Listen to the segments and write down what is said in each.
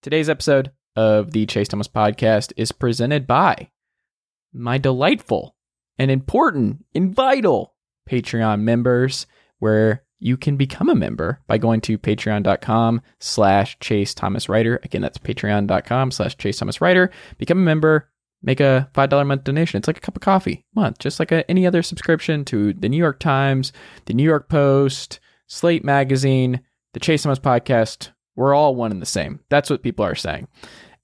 Today's episode of the Chase Thomas podcast is presented by my delightful and important and vital Patreon members, where you can become a member by going to patreon.com slash Chase Thomas Writer. Again, that's patreon.com slash Chase Thomas Writer. Become a member, make a $5 a month donation. It's like a cup of coffee a month, just like a, any other subscription to the New York Times, the New York Post, Slate Magazine, the Chase Thomas podcast. We're all one and the same. That's what people are saying.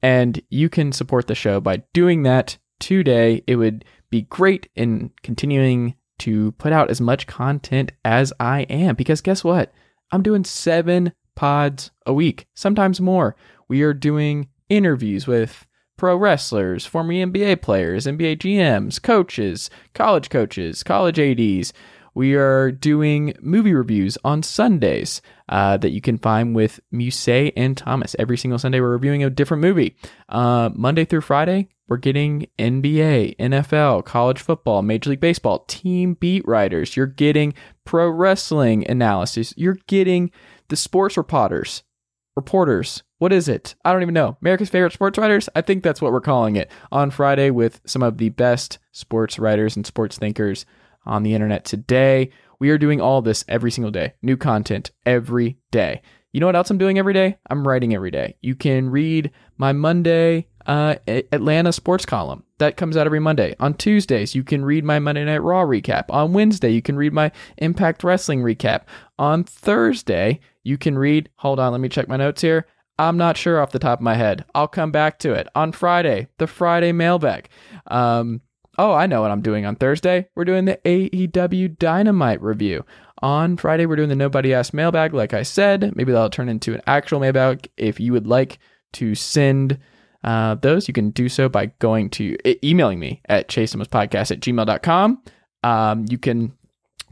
And you can support the show by doing that today. It would be great in continuing to put out as much content as I am because guess what? I'm doing seven pods a week, sometimes more. We are doing interviews with pro wrestlers, former NBA players, NBA GMs, coaches, college coaches, college ADs. We are doing movie reviews on Sundays uh, that you can find with Musée and Thomas. Every single Sunday, we're reviewing a different movie. Uh, Monday through Friday, we're getting NBA, NFL, college football, Major League Baseball, team beat writers. You're getting pro wrestling analysis. You're getting the sports reporters. Reporters. What is it? I don't even know. America's favorite sports writers? I think that's what we're calling it. On Friday with some of the best sports writers and sports thinkers on the internet today. We are doing all this every single day. New content every day. You know what else I'm doing every day? I'm writing every day. You can read my Monday uh, Atlanta sports column that comes out every Monday. On Tuesdays, you can read my Monday Night Raw recap. On Wednesday, you can read my Impact Wrestling recap. On Thursday, you can read, hold on, let me check my notes here. I'm not sure off the top of my head. I'll come back to it. On Friday, the Friday mailbag. Um, oh, I know what I'm doing on Thursday. We're doing the AEW Dynamite review. On Friday, we're doing the Nobody Asked mailbag, like I said. Maybe that'll turn into an actual mailbag. If you would like to send uh, those, you can do so by going to emailing me at chasethomaspodcast at gmail.com. Um, you can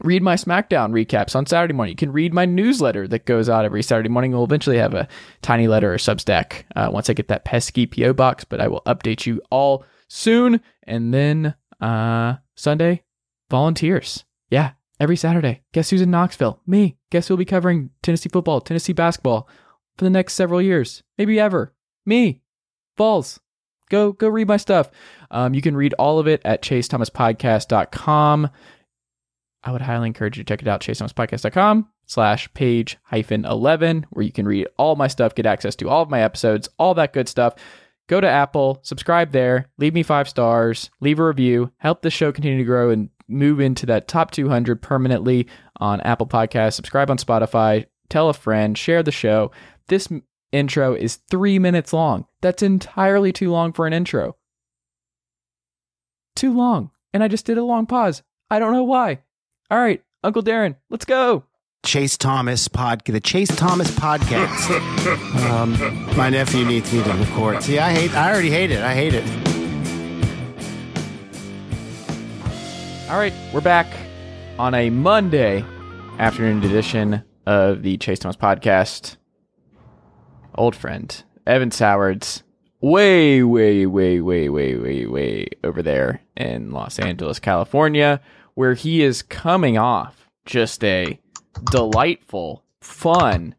read my SmackDown recaps on Saturday morning. You can read my newsletter that goes out every Saturday morning. We'll eventually have a tiny letter or Substack uh, once I get that pesky PO box, but I will update you all soon. And then uh, Sunday, volunteers. Yeah, every Saturday. Guess who's in Knoxville? Me. Guess who'll be covering Tennessee football, Tennessee basketball for the next several years, maybe ever? Me. Balls. Go go read my stuff. Um, you can read all of it at chasethomaspodcast.com. I would highly encourage you to check it out, chasethomaspodcast.com slash page hyphen 11, where you can read all my stuff, get access to all of my episodes, all that good stuff. Go to Apple, subscribe there, leave me five stars, leave a review, help the show continue to grow and move into that top 200 permanently on Apple Podcasts. Subscribe on Spotify, tell a friend, share the show. This intro is three minutes long. That's entirely too long for an intro. Too long. And I just did a long pause. I don't know why. All right, Uncle Darren, let's go. Chase Thomas podcast, the Chase Thomas podcast. um, my nephew needs me to record. See, I hate. I already hate it. I hate it. All right, we're back on a Monday afternoon edition of the Chase Thomas podcast. Old friend Evan Sowards, way, way, way, way, way, way, way over there in Los Angeles, California, where he is coming off just a delightful, fun.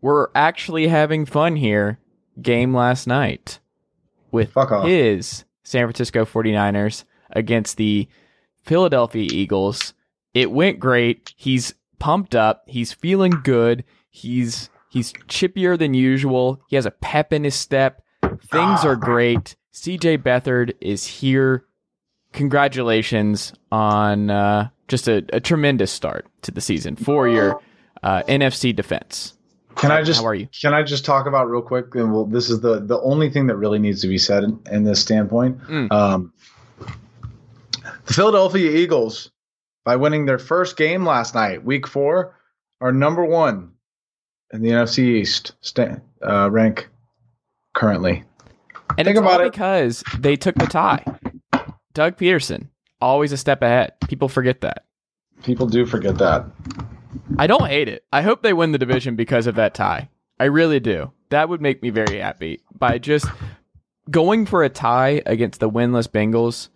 We're actually having fun here. Game last night with his San Francisco 49ers against the Philadelphia Eagles. It went great. He's pumped up. He's feeling good. He's he's chippier than usual. He has a pep in his step. Things are great. CJ Beathard is here. Congratulations on uh, just a, a tremendous start to the season for your uh, NFC defense. Can I just How are you? Can I just talk about real quick? And well, this is the the only thing that really needs to be said in, in this standpoint. Mm. Um, the Philadelphia Eagles, by winning their first game last night, Week Four, are number one in the NFC East uh, rank currently? And Think it's about all it. because they took the tie. Doug Pederson, always a step ahead. People forget that. People do forget that. I don't hate it. I hope they win the division because of that tie. I really do. That would make me very happy. By just going for a tie against the winless Bengals,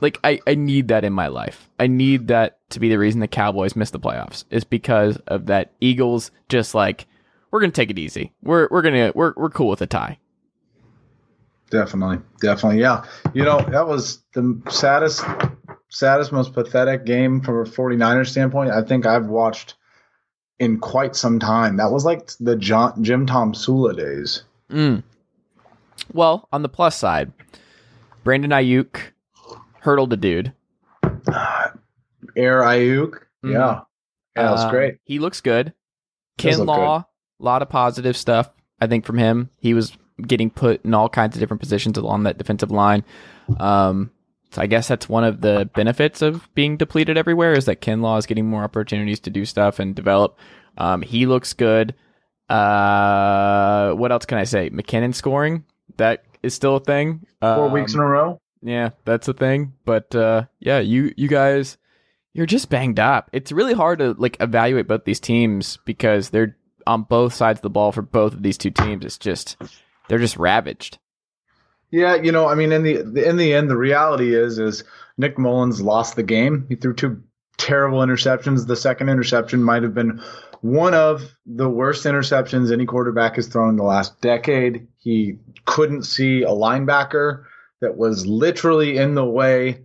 like I, I need that in my life. I need that to be the reason the Cowboys miss the playoffs. Is because of that Eagles just like we're gonna take it easy. We're we're gonna we're we're cool with a tie. Definitely, definitely, yeah. You know, that was the saddest, saddest, most pathetic game from a 49ers standpoint. I think I've watched in quite some time. That was like the John, Jim Tomsula days. Mm. Well, on the plus side, Brandon Aiyuk hurdled a dude. Air Aiyuk, Mhm. yeah, yeah, that was Uh, great. He looks good. Look Kinlaw, a lot of positive stuff, I think, from him. He was getting put in all kinds of different positions along that defensive line. Um, so I guess that's one of the benefits of being depleted everywhere is that Kinlaw is getting more opportunities to do stuff and develop. Um, he looks good. Uh, what else can I say? McKinnon scoring that is still a thing. Four Um, weeks in a row. yeah, that's a thing. But uh, yeah, you you guys, you're just banged up. It's really hard to like evaluate both these teams because they're on both sides of the ball for both of these two teams. It's just they're just ravaged. Yeah, you know, I mean, in the in the end, the reality is is Nick Mullens lost the game. He threw two terrible interceptions. The second interception might have been one of the worst interceptions any quarterback has thrown in the last decade. He couldn't see a linebacker that was literally in the way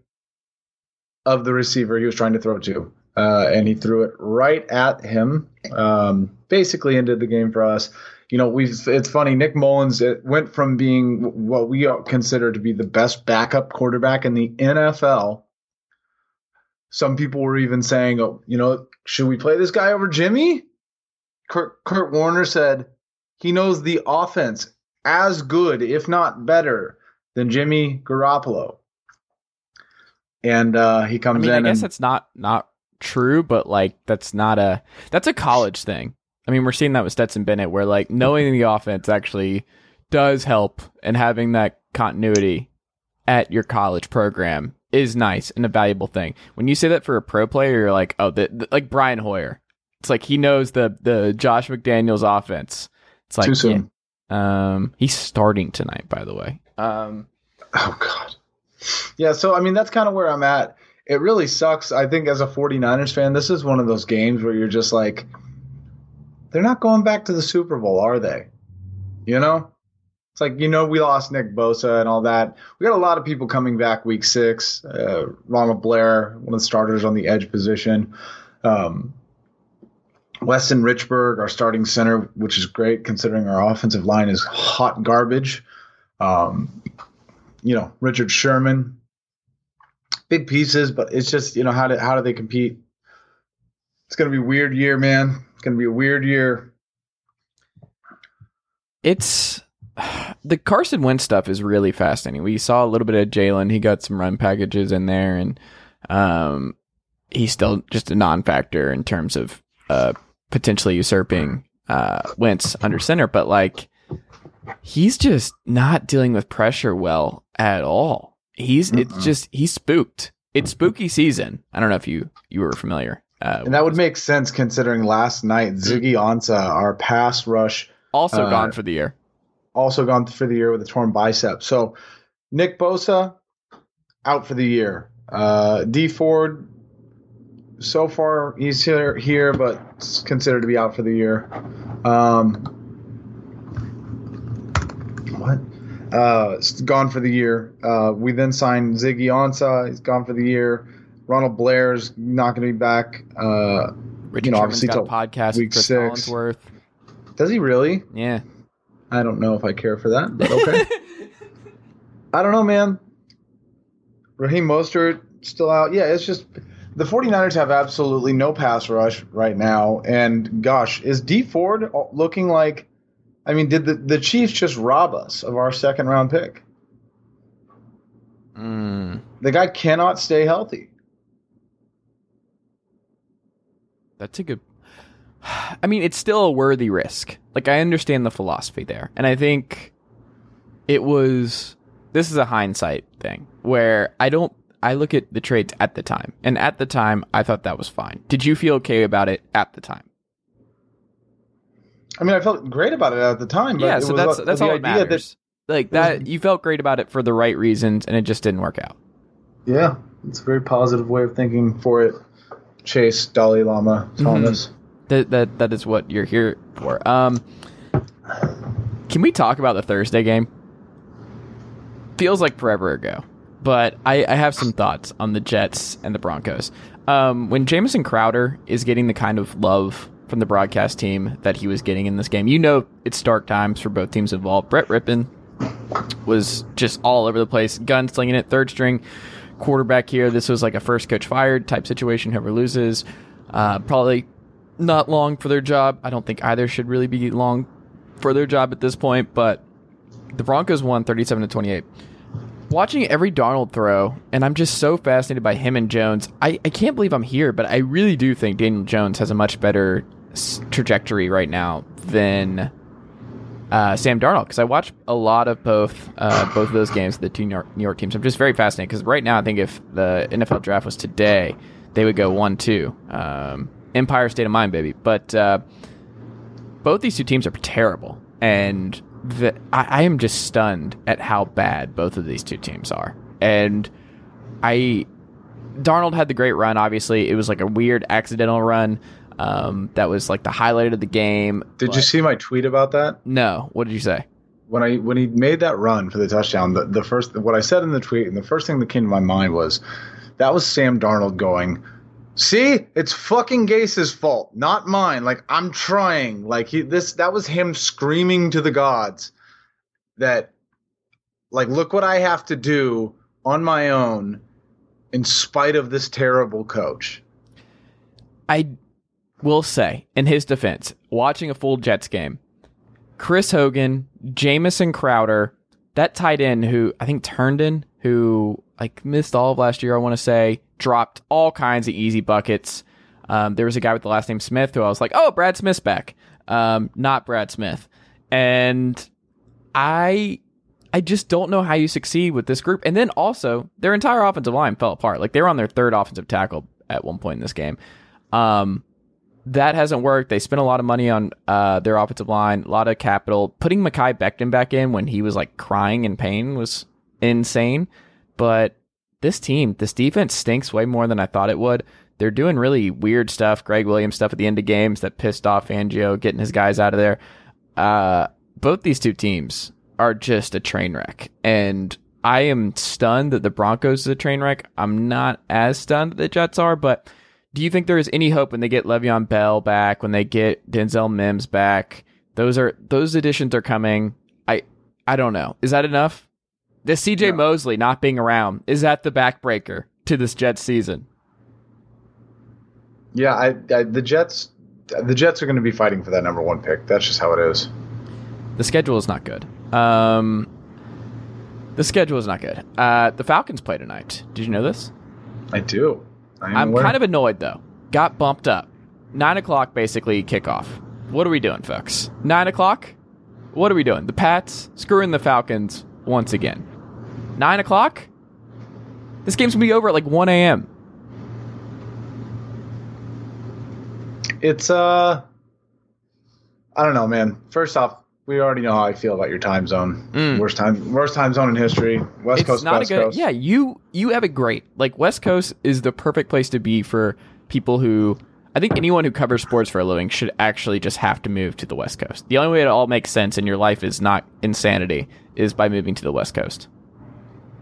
of the receiver he was trying to throw to, uh, and he threw it right at him. Um, basically, ended the game for us you know, we've it's funny. Nick Mullens it went from being what we consider to be the best backup quarterback in the NFL. Some people were even saying, "Oh, you know, should we play this guy over Jimmy?" Kurt, Kurt Warner said he knows the offense as good, if not better, than Jimmy Garoppolo. And uh, he I comes mean, in. I guess and, that's not not true, but like that's not a that's a college thing. I mean, we're seeing that with Stetson Bennett, where like knowing the offense actually does help, and having that continuity at your college program is nice and a valuable thing. When you say that for a pro player, you're like, oh, the, the- like Brian Hoyer. It's like he knows the the Josh McDaniels offense. It's like too soon. yeah. um, he's starting tonight, by the way. Um, Oh God. Yeah, so I mean that's kind of where I'm at. It really sucks. I think as a 49ers fan, this is one of those games where you're just like they're not going back to the Super Bowl, are they? You know? It's like, you know, we lost Nick Bosa and all that. We got a lot of people coming back week six. Uh, Ronald Blair, one of the starters on the edge position. Um, Weston Richburg, our starting center, which is great considering our offensive line is hot garbage. Um, you know, Richard Sherman, big pieces, but it's just, you know, how do, how do they compete? It's going to be weird year, man. It's going to be a weird year. it's the Carson Wentz stuff is really fascinating. We saw a little bit of Jalen. He got some run packages in there, and um, he's still just a non-factor in terms of uh, potentially usurping uh, Wentz under center. But like, he's just not dealing with pressure well at all. He's it's just he's spooked. It's spooky season. I don't know if you you were familiar. Uh, And that would make sense considering last night Ziggy Ansah, our pass rush, also uh, gone for the year. also gone for the year with a torn bicep. So Nick Bosa out for the year. Uh, Dee Ford so far he's here here, but it's considered to be out for the year. Um, what? Uh, gone for the year. Uh, we then signed Ziggy Ansah. He's gone for the year. Ronald Blair's not going to be back. Uh, Richard you know, Sherman's obviously got a podcast week Chris six. Collinsworth. does he really? Yeah. I don't know if I care for that, but okay. I don't know, man. Raheem Mostert still out. Yeah, it's just the 49ers have absolutely no pass rush right now. And gosh, is Dee Ford looking like I mean, did the, the Chiefs just rob us of our second round pick? Mm, The guy cannot stay healthy. That's a good. I mean, it's still a worthy risk. Like I understand the philosophy there, and I think it was. This is a hindsight thing where I don't. I look at the trades at the time, and at the time, I thought that was fine. Did you feel okay about it at the time? I mean, I felt great about it at the time. But yeah, so was, that's that's the all that idea matters. like that, you felt great about it for the right reasons, and it just didn't work out. Yeah, it's a very positive way of thinking for it. Chase, Dalai Lama, Mm-hmm. Thomas. That that that is what you're here for. Um, can we talk about the Thursday game? Feels like forever ago, but I, I have some thoughts on the Jets and the Broncos. Um, when Jamison Crowder is getting the kind of love from the broadcast team that he was getting in this game, you know it's dark times for both teams involved. Brett Rypien was just all over the place, gunslinging it, third string quarterback here. This was like a first coach fired type situation. Whoever loses, uh, probably not long for their job. I don't think either should really be long for their job at this point, but the Broncos won 37 to 28. Watching every Darnold throw, and I'm just so fascinated by him and Jones. I, I can't believe I'm here, but I really do think Daniel Jones has a much better trajectory right now than uh, Sam Darnold because I watched a lot of both uh, both of those games, the two New York, New York teams. I'm just very fascinated because right now I think if the NFL draft was today, they would go one two. Um, Empire State of Mind, baby. But uh, both these two teams are terrible, and the, I, I am just stunned at how bad both of these two teams are. And I, Darnold had the great run. Obviously, it was like a weird accidental run. Um, that was like the highlight of the game. Did you see my tweet about that? No. What did you say? When I when he made that run for the touchdown, the, the first what I said in the tweet and the first thing that came to my mind was that was Sam Darnold going, "See, it's fucking Gase's fault, not mine. Like I'm trying. Like he this that was him screaming to the gods that like look what I have to do on my own in spite of this terrible coach." I will say, in his defense, watching a full Jets game, Chris Hogan, Jamison Crowder, that tight end who I think Turndon, who like missed all of last year, I want to say, dropped all kinds of easy buckets. Um, there was a guy with the last name Smith who I was like, oh, Brad Smith's back. Um, not Brad Smith. And I I just don't know how you succeed with this group. And then also, their entire offensive line fell apart. Like they were on their third offensive tackle at one point in this game. Um, that hasn't worked. They spent a lot of money on uh, their offensive line, a lot of capital. Putting Mekhi Becton back in when he was like crying in pain was insane. But this team, this defense stinks way more than I thought it would. They're doing really weird stuff, Gregg Williams stuff at the end of games that pissed off Fangio, getting his guys out of there. Uh, both these two teams are just a train wreck. And I am stunned that the Broncos is a train wreck. I'm not as stunned that the Jets are, but do you think there is any hope when they get Le'Veon Bell back, when they get Denzel Mims back? Those are those additions are coming. I I don't know. Is that enough? The CJ No. Mosley not being around is that the backbreaker to this Jets season? Yeah, I, I the Jets the Jets are going to be fighting for that number 1 pick. That's just how it is. The schedule is not good. Um, the schedule is not good. Uh, the Falcons play tonight. Did you know this? I do. I'm kind of annoyed though. Got bumped up. Nine o'clock basically kickoff. What are we doing, folks? Nine o'clock? What are we doing? The Pats screwing the Falcons once again. Nine o'clock? This game's gonna be over at like 1 a.m. It's uh I don't know, man. First off, we already know how I feel about your time zone. Mm. Worst time worst time zone in history. West it's Coast, not West a good. Coast. Yeah, you you have it great. Like West Coast is the perfect place to be for people who. I think anyone who covers sports for a living should actually just have to move to the West Coast. The only way it all makes sense in your life is not insanity is by moving to the West Coast.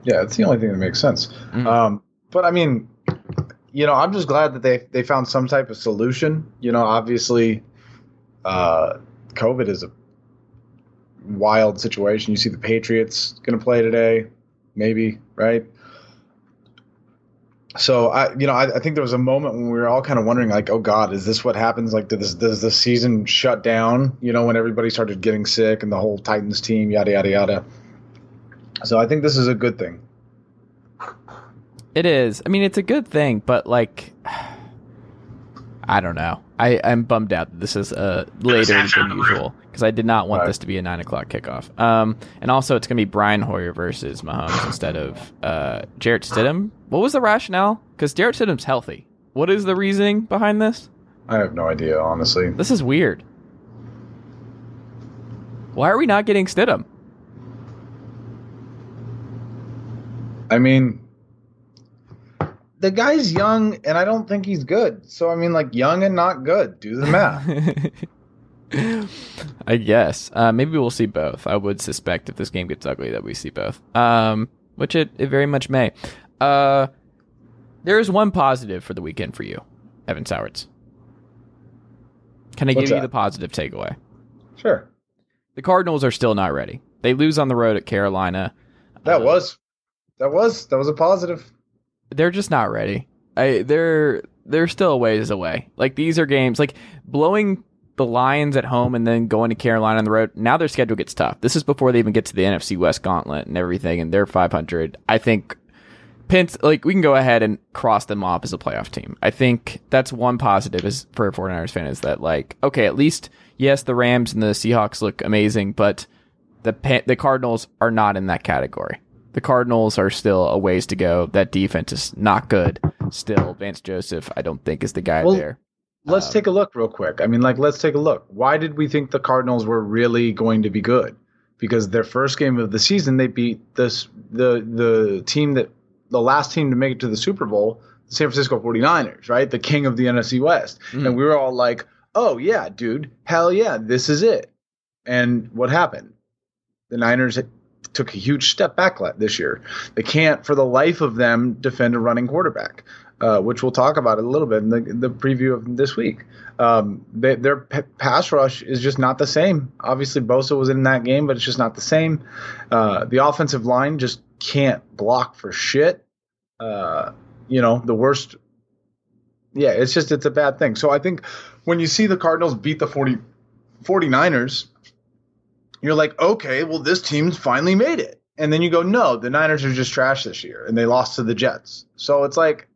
Yeah, it's the only thing that makes sense. Mm. Um, but I mean, you know, I'm just glad that they they found some type of solution. You know, obviously, uh, COVID is a wild situation. You see the Patriots going to play today, maybe, right? So I, you know, I, I think there was a moment when we were all kind of wondering, like, oh God, is this what happens? Like, does does the season shut down? You know, when everybody started getting sick and the whole Titans team, yada yada yada. So I think this is a good thing. It is. I mean, it's a good thing, but like, I don't know. I, I'm bummed out that this is uh, later than on the usual because I did not want Right. this to be a nine o'clock kickoff. Um, and also it's gonna be Brian Hoyer versus Mahomes instead of uh, Jarrett Stidham. What was the rationale? Because Jarrett Stidham's healthy. What is the reasoning behind this? I have no idea, honestly. This is weird. Why are we not getting Stidham? I mean, the guy's young, and I don't think he's good. So I mean, like young and not good. Do the math. I guess. Uh, maybe we'll see both. I would suspect if this game gets ugly that we see both. Um, which it, it very much may. Uh, there is one positive for the weekend for you, Evan Sowards. Can I What's give you the positive takeaway? sure, The Cardinals are still not ready. They lose on the road at Carolina. that Uh, was that was that was a positive. they're just not ready. I they're they're still a ways away. Like these are games like blowing the Lions at home and then going to Carolina on the road. Now their schedule gets tough. This is before they even get to the NFC West gauntlet and everything, and they're 500. I think Pence like we can go ahead and cross them off as a playoff team. I think that's one positive is for a 49ers fan is that like okay, at least yes, the Rams and the Seahawks look amazing, but the the Cardinals are not in that category. The Cardinals are still a ways to go. That defense is not good. Still, Vance Joseph, I don't think is the guy Well, there. Let's Um, take a look real quick. I mean, like, let's take a look. Why did we think the Cardinals were really going to be good? Because their first game of the season, they beat this the the team that the last team to make it to the Super Bowl, the San Francisco 49ers, right? The king of the NFC West. Mm. And we were all like, "Oh yeah, dude. Hell yeah, this is it." And what happened? The Niners took a huge step back this year. They can't, for the life of them, defend a running quarterback, uh, which we'll talk about a little bit in the, the preview of this week. Um, they, their p- pass rush is just not the same. Obviously, Bosa was in that game, but it's just not the same. Uh, the offensive line just can't block for shit. Uh, you know, the worst. Yeah, it's just it's a bad thing. So I think when you see the Cardinals beat the 40, 49ers, you're like, okay, well, this team's finally made it. And then you go, no, the Niners are just trash this year, and they lost to the Jets. So it's like,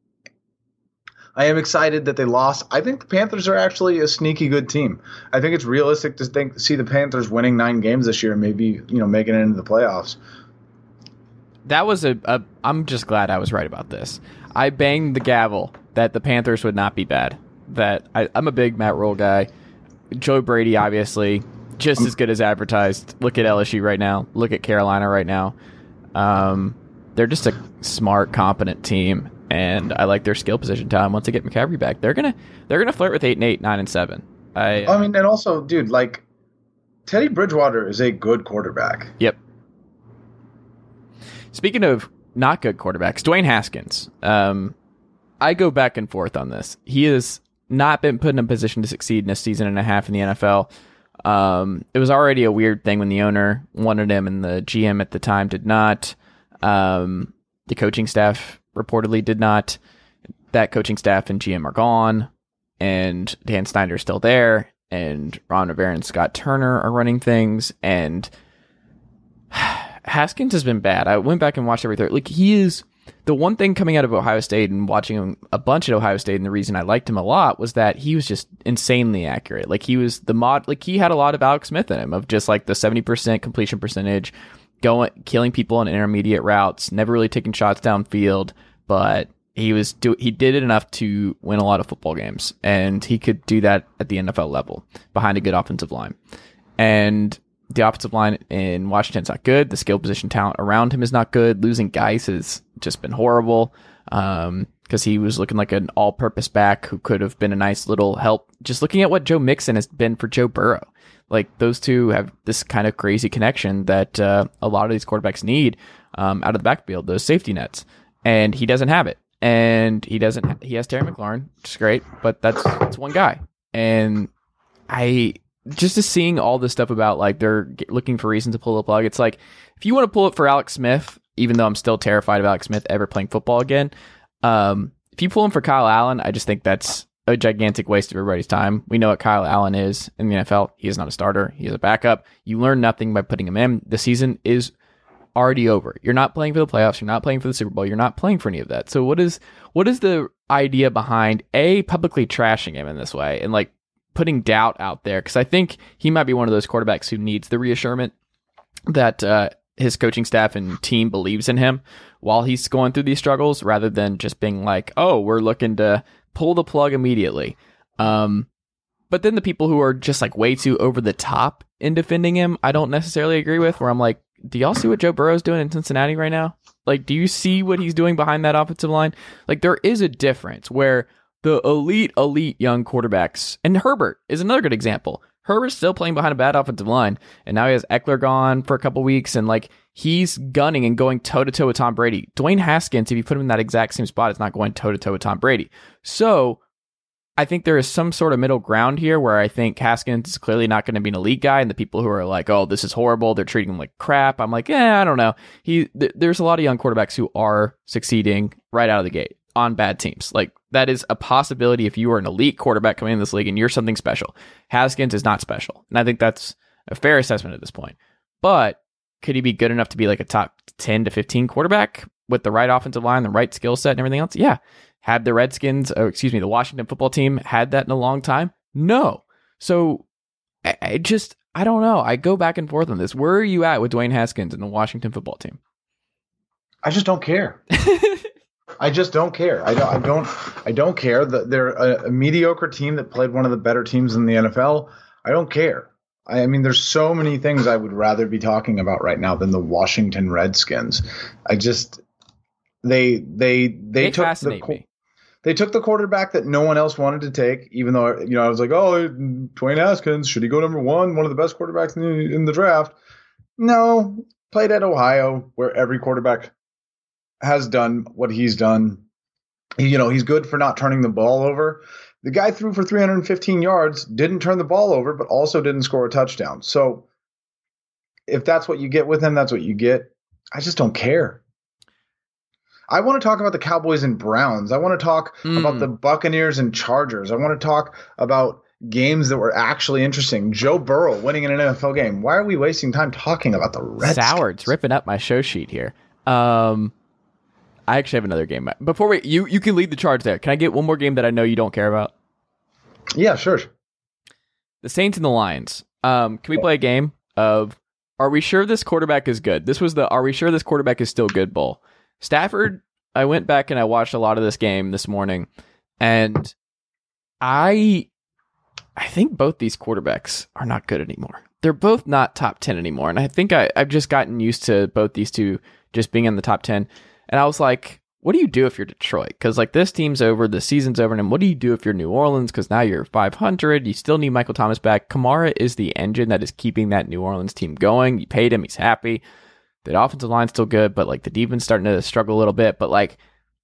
I am excited that they lost. I think the Panthers are actually a sneaky good team. I think it's realistic to think see the Panthers winning nine games this year, and maybe you know making it into the playoffs. That was a, a. I'm just glad I was right about this. I banged the gavel that the Panthers would not be bad. That I, I'm a big Matt Rhule guy. Joe Brady, obviously, just as good as advertised. Look at LSU right now. Look at Carolina right now. Um, they're just a smart, competent team, and I like their skill position talent. Once they get McCaffrey back, they're gonna they're gonna flirt with eight and eight, nine and seven. I I mean, and also, dude, like Teddy Bridgewater is a good quarterback. Yep. Speaking of not good quarterbacks, Dwayne Haskins. Um, I go back and forth on this. He has not been put in a position to succeed in a season and a half in the NFL. Um, it was already a weird thing when the owner wanted him and the GM at the time did not. Um, the coaching staff reportedly did not. That coaching staff and GM are gone, and Dan Snyder's still there, and Ron Rivera and Scott Turner are running things, and Haskins has been bad. I went back and watched every third. Like he is the one thing coming out of Ohio State and watching him a bunch at Ohio State, and the reason I liked him a lot was that he was just insanely accurate. Like he was the mod. Like he had a lot of Alex Smith in him of just like the seventy percent completion percentage, going killing people on intermediate routes, never really taking shots downfield, but he was do he did it enough to win a lot of football games, and he could do that at the NFL level behind a good offensive line, and the offensive line in Washington's not good. The skill position talent around him is not good. Losing Guice has just been horrible um, because he was looking like an all-purpose back who could have been a nice little help. Just looking at what Joe Mixon has been for Joe Burrow, like those two have this kind of crazy connection that uh, a lot of these quarterbacks need um, out of the backfield, those safety nets, and he doesn't have it. And he doesn't. He has Terry McLaurin, which is great, but that's that's one guy. And I just as seeing all this stuff about like they're looking for reasons to pull the plug. It's like if you want to pull it for Alex Smith, even though I'm still terrified of Alex Smith ever playing football again. Um, if you pull him for Kyle Allen, I just think that's a gigantic waste of everybody's time. We know what Kyle Allen is in the NFL. He is not a starter. He is a backup. You learn nothing by putting him in. The season is already over. You're not playing for the playoffs. You're not playing for the Super Bowl. You're not playing for any of that. So what is what is the idea behind a publicly trashing him in this way and like putting doubt out there because I think he might be one of those quarterbacks who needs the reassurance that uh, his coaching staff and team believes in him while he's going through these struggles, rather than just being like, "Oh, we're looking to pull the plug immediately." Um, but then the people who are just like way too over the top in defending him, I don't necessarily agree with. Where I'm like, do y'all see what Joe Burrow's doing in Cincinnati right now? Like, do you see what he's doing behind that offensive line? Like, there is a difference where the elite, elite young quarterbacks, and Herbert is another good example. Herbert's still playing behind a bad offensive line, and now he has Ekeler gone for a couple weeks, and like he's gunning and going toe to toe with Tom Brady. Dwayne Haskins, if you put him in that exact same spot, is not going toe to toe with Tom Brady. So I think there is some sort of middle ground here where I think Haskins is clearly not going to be an elite guy, and the people who are like, "Oh, this is horrible," they're treating him like crap. I'm like, yeah, I don't know. He th- there's a lot of young quarterbacks who are succeeding right out of the gate on bad teams. Like that is a possibility if you are an elite quarterback coming in this league and you're something special. Haskins is not special. And I think that's a fair assessment at this point. But could he be good enough to be like a top 10 to 15 quarterback with the right offensive line, the right skill set and everything else? Yeah. Had the Redskins, or excuse me, the Washington football team had that in a long time? No. So I, I just, I don't know. I go back and forth on this. Where are you at with Dwayne Haskins and the Washington football team? I just don't care. I just don't care. I don't. I don't. I don't care that they're a, a, mediocre team that played one of the better teams in the NFL. I don't care. I, I mean, there's so many things I would rather be talking about right now than the Washington Redskins. I just they they they, they took the me. they took the quarterback that no one else wanted to take. Even though you know I was like, oh, Dwayne Haskins should he go number one? One of the best quarterbacks in the, in the draft. No, played at Ohio, where every quarterback has done what he's done. He, you know, he's good for not turning the ball over. The guy threw for 315 yards, didn't turn the ball over, but also didn't score a touchdown. So if that's what you get with him, that's what you get. I just don't care. I want to talk about the Cowboys and Browns. I want to talk mm. about the Buccaneers and Chargers. I want to talk about games that were actually interesting. Joe Burrow winning an NFL game. Why are we wasting time talking about the Redskins? Sour's ripping up my show sheet here. Um, I actually have another game. Before we, you you can lead the charge there. Can I get one more game that I know you don't care about? Yeah, sure. The Saints and the Lions. Um, can we play a game of Are we sure this quarterback is good? This was the Are we sure this quarterback is still good bowl. Stafford. I went back and I watched a lot of this game this morning, and I I think both these quarterbacks are not good anymore. They're both not top ten anymore, and I think I, I've just gotten used to both these two just being in the top ten. And I was like, what do you do if you're Detroit? Because like this team's over, the season's over, and what do you do if you're New Orleans? Because now you're 500, you still need Michael Thomas back. Kamara is the engine that is keeping that New Orleans team going. You paid him, he's happy. The offensive line's still good, but like the defense starting to struggle a little bit. But like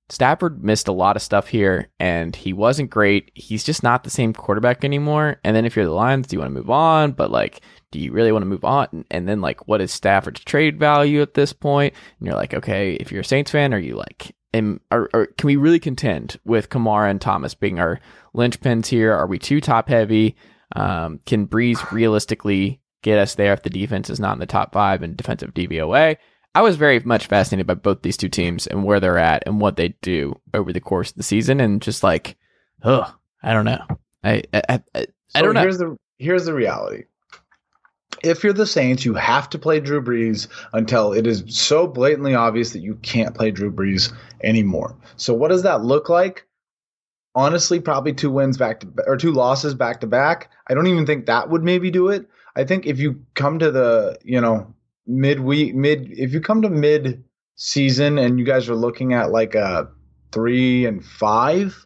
Stafford missed a lot of stuff here, and he wasn't great. He's just not the same quarterback anymore. And then if you're the Lions, do you want to move on? But like do you really want to move on? And then like, what is Stafford's trade value at this point? And you're like, okay, if you're a Saints fan, are you like, am, are, are, can we really contend with Kamara and Thomas being our linchpins here? Are we too top heavy? Um, can Brees realistically get us there if the defense is not in the top five in defensive DVOA? I was very much fascinated by both these two teams and where they're at and what they do over the course of the season, and just like, oh, I don't know. I I, I, I so don't know. Here's the here's the reality if you're the Saints, you have to play Drew Brees until it is so blatantly obvious that you can't play Drew Brees anymore. So what does that look like? Honestly, probably two wins back to or two losses back to back. I don't even think that would maybe do it. I think if you come to the, you know, mid week mid if you come to mid season and you guys are looking at like a 3 and 5,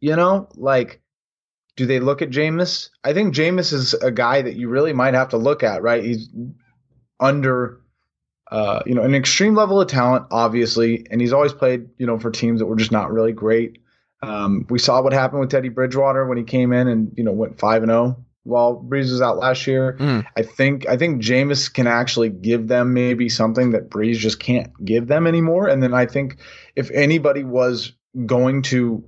you know, like do they look at Jameis? I think Jameis is a guy that you really might have to look at, right? He's under, uh, you know, an extreme level of talent, obviously, and he's always played, you know, for teams that were just not really great. Um, we saw what happened with Teddy Bridgewater when he came in and you know went five and zero oh while Brees was out last year. Mm. I think I think Jameis can actually give them maybe something that Brees just can't give them anymore. And then I think if anybody was going to,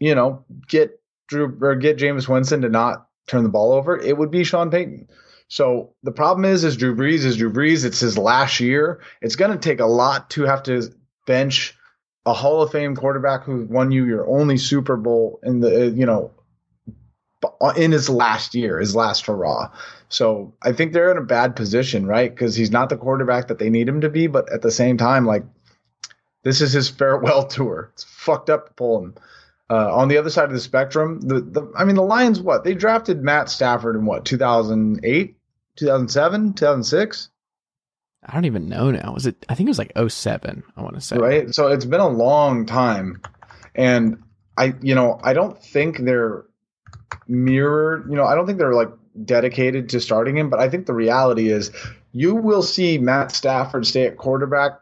you know, get Drew or get Jameis Winston to not turn the ball over, it would be Sean Payton. So the problem is, is Drew Brees is Drew Brees. It's his last year. It's going to take a lot to have to bench a Hall of Fame quarterback who won you your only Super Bowl in the you know in his last year, his last hurrah. So I think they're in a bad position, right? Because he's not the quarterback that they need him to be, but at the same time, like this is his farewell tour. It's fucked up to pull him. Uh, on the other side of the spectrum, the, the I mean the Lions, what they drafted Matt Stafford in what 2008, 2007, 2006. I don't even know now. Was it? I think it was like 07, I want to say. Right. So it's been a long time, and I, you know, I don't think they're mirrored. You know, I don't think they're like dedicated to starting him, but I think the reality is you will see Matt Stafford stay at quarterback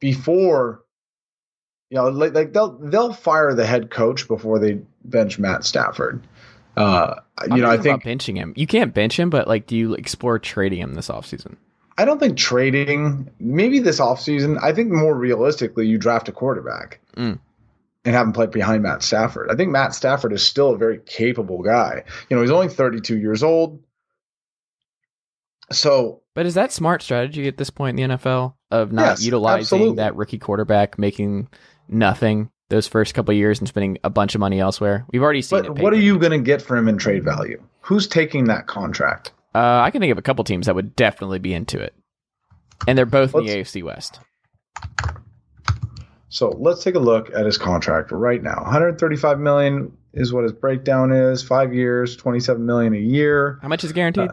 before you know like, like they'll they'll fire the head coach before they bench Matt Stafford. Uh, you know, I think benching him. You can't bench him, but like, do you explore trading him this offseason? I don't think trading maybe this offseason. I think more realistically, you draft a quarterback. Mm and have him play behind Matt Stafford. I think Matt Stafford is still a very capable guy. You know, he's only 32 years old. So, but is that smart strategy at this point in the NFL of not yes, utilizing absolutely. that rookie quarterback, making nothing those first couple years and spending a bunch of money elsewhere? We've already seen but it. What are you going to get for him in trade value? Who's taking that contract? Uh, I can think of a couple teams that would definitely be into it, and they're both Let's, in the AFC West. So let's take a look at his contract right now. 135 million is what his breakdown is. Five years, 27 million a year. How much is guaranteed? Uh,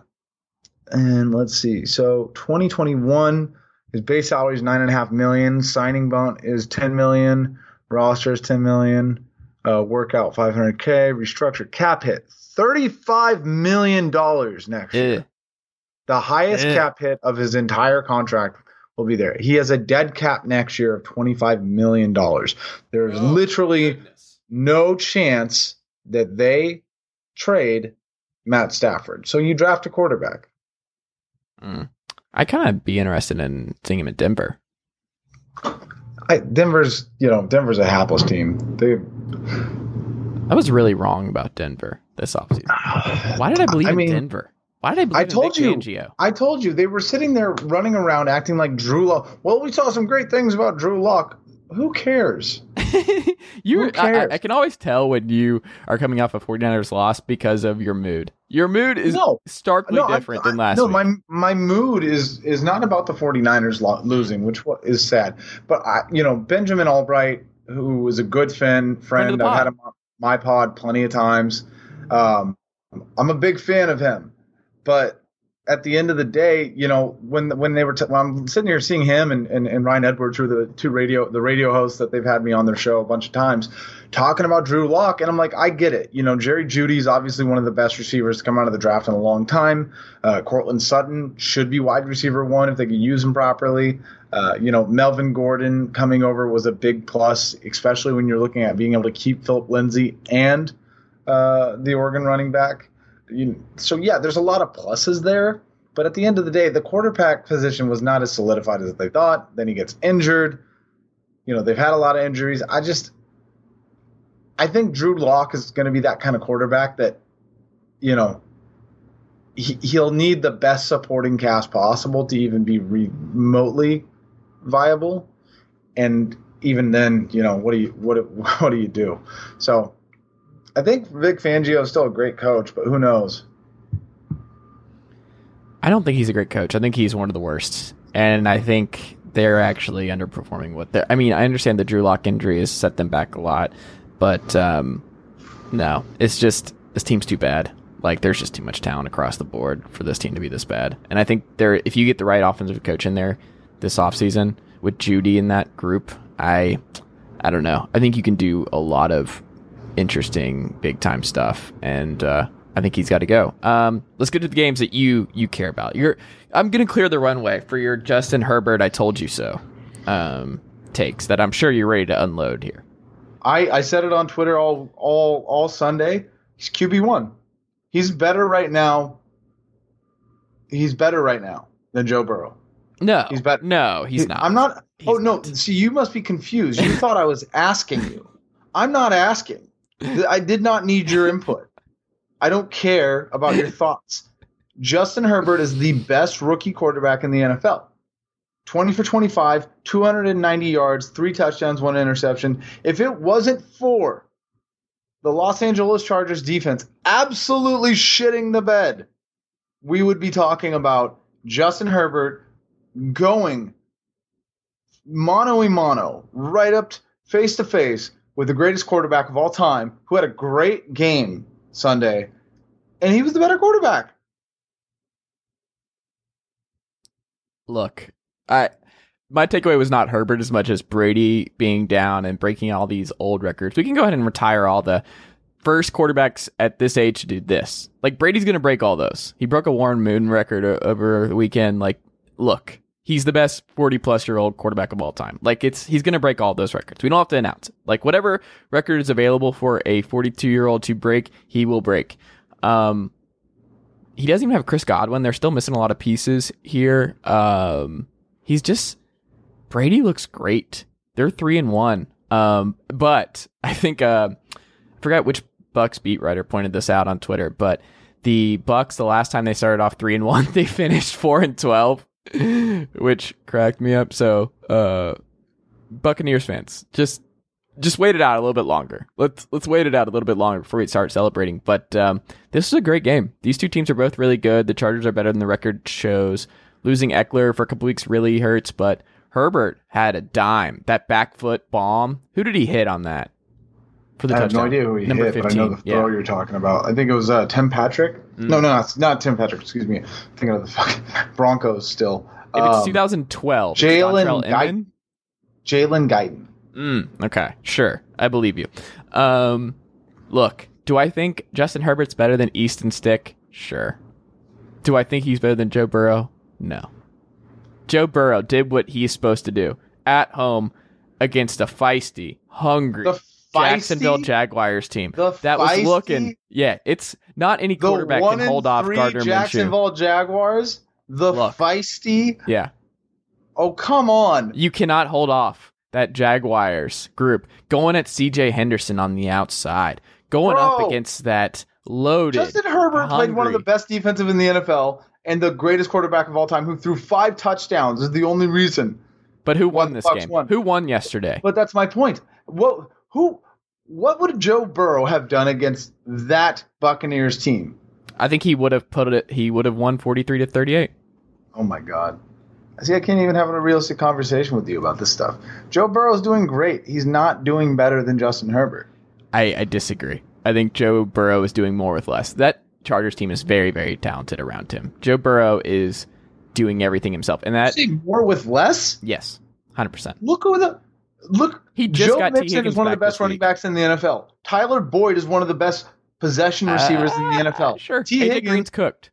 and let's see. So 2021, his base salary is nine and a half million. Signing bonus is 10 million. Roster is 10 million. Uh, workout 500k. Restructured cap hit 35 million dollars next year. The highest Ugh. cap hit of his entire contract will be there. He has a dead cap next year of $25 million. There's Oh, literally no chance that they trade Matt Stafford. So you draft a quarterback. Mm. I kind of be interested in seeing him in Denver. I, Denver's, you know, Denver's a hapless team. They, I was really wrong about Denver this offseason. Why did I believe I in mean, Denver? Why did I believe I told in you. Fangio? I told you they were sitting there running around acting like Drew Lock. Well, we saw some great things about Drew Lock. Who cares? you, Who I, I, cares? I can always tell when you are coming off a 49ers loss because of your mood. Your mood is No. starkly No, I- different than I- last no, week. my my mood is is not about the 49ers lo- losing, which is sad. But I, you know, Benjamin Albright, who is a good fan friend, the I've had him on my pod plenty of times. Um, I'm a big fan of him, but at the end of the day, you know, when when they were t- when I'm sitting here seeing him and, and, and Ryan Edwards, who are the two radio the radio hosts that they've had me on their show a bunch of times, talking about Drew Lock, and I'm like, I get it. You know, Jerry Jeudy's obviously one of the best receivers to come out of the draft in a long time. Uh, Courtland Sutton should be wide receiver one if they could use him properly. Uh, you know, Melvin Gordon coming over was a big plus, especially when you're looking at being able to keep Philip Lindsay and uh, the Oregon running back. You, so yeah, there's a lot of pluses there. But at the end of the day, the quarterback position was not as solidified as they thought. Then he gets injured. You know, they've had a lot of injuries. I just, I think Drew Lock is going to be that kind of quarterback that, you know, he, he'll need the best supporting cast possible to even be remotely viable. And even then, you know, what do you what what do you do? So, I think Vic Fangio is still a great coach, but who knows? I don't think he's a great coach. I think he's one of the worst. And I think they're actually underperforming what they're I mean, I understand the Drew Lock injury has set them back a lot, but um no, it's just this team's too bad. Like there's just too much talent across the board for this team to be this bad. And I think there if you get the right offensive coach in there this offseason with Jeudy in that group, I I don't know. I think you can do a lot of interesting big time stuff and uh I think he's got to go. Um, let's get to the games that you you care about. You're I'm gonna clear the runway for your Justin Herbert. I told you so. Um, takes that I'm sure you're ready to unload here. I, I said it on Twitter all all all Sunday. He's QB one. He's better right now. He's better right now than Joe Burrow. No, He's better. No, he's not. I'm not. He's oh no! not. See, you must be confused. You thought I was asking you. I'm not asking. I did not need your input. I don't care about your thoughts. Justin Herbert is the best rookie quarterback in the NFL. 20 for 25, 290 yards, three touchdowns, one interception. If it wasn't for the Los Angeles Chargers defense absolutely shitting the bed, we would be talking about Justin Herbert going mano a mano, right up face to face with the greatest quarterback of all time, who had a great game Sunday, and he was the better quarterback. Look, I my takeaway was not Herbert as much as Brady being down and breaking all these old records. We can go ahead and retire all the first quarterbacks at this age to do this. Like Brady's going to break all those. He broke a Warren Moon record over the weekend. Like, look, he's the best 40 plus year old quarterback of all time. Like it's he's going to break all those records. We don't have to announce it. Like whatever record is available for a 42 year old to break, he will break. Um he doesn't even have Chris Godwin. They're still missing a lot of pieces here. Um he's just Brady looks great. They're 3 and 1. Um but I think uh I forgot which Bucks beat writer pointed this out on Twitter, but the Bucks the last time they started off 3 and 1, they finished 4 and 12 which cracked me up. So, uh, Buccaneers fans, just just wait it out a little bit longer. Let's let's wait it out a little bit longer before we start celebrating. But um, this is a great game. These two teams are both really good. The Chargers are better than the record shows. Losing Ekeler for a couple weeks really hurts, but Herbert had a dime. That back foot bomb. Who did he hit on that? For the I have no idea who he Number hit, 15. but I know the throw yeah. you're talking about. I think it was uh, Tim Patrick. Mm. No, no, it's not Tim Patrick. Excuse me. I'm thinking of the fucking Broncos still. If it's Um, 2012, Jalen Dontrell Guy- Inman? Jalen Guyton. Mm, okay, sure. I believe you. Um, look, do I think Justin Herbert's better than Easton Stick? Sure. Do I think he's better than Joe Burrow? No. Joe Burrow did what he's supposed to do at home against a feisty, hungry The Jacksonville Jaguars team. The that was looking, yeah, it's not any quarterback can hold off Gardner Minshew. Jacksonville Jaguars. The Look. feisty. Yeah, Oh come on. You cannot hold off that Jaguars group going at CJ Henderson on the outside, going up against that loaded. Justin Herbert played one of the best defensive in the NFL and the greatest quarterback of all time, who threw five touchdowns. Is the only reason. But who won this game? won. Who won yesterday? But that's my point. What who what would Joe Burrow have done against that Buccaneers team? I think he would have put it. He would have won forty three to thirty eight. Oh my god. I see, I can't even have a realistic conversation with you about this stuff. Joe Burrow's doing great. He's not doing better than Justin Herbert. I, I disagree. I think Joe Burrow is doing more with less. That Chargers team is very very talented around him. Joe Burrow is doing everything himself, and that Say more with less? yes, hundred percent. Look who the look. He just Joe Mixon is one of the best running week. backs in the NFL. Tyler Boyd is one of the best possession receivers in the Uh, NFL. Sure, T. AJ Higgins, Green's cooked.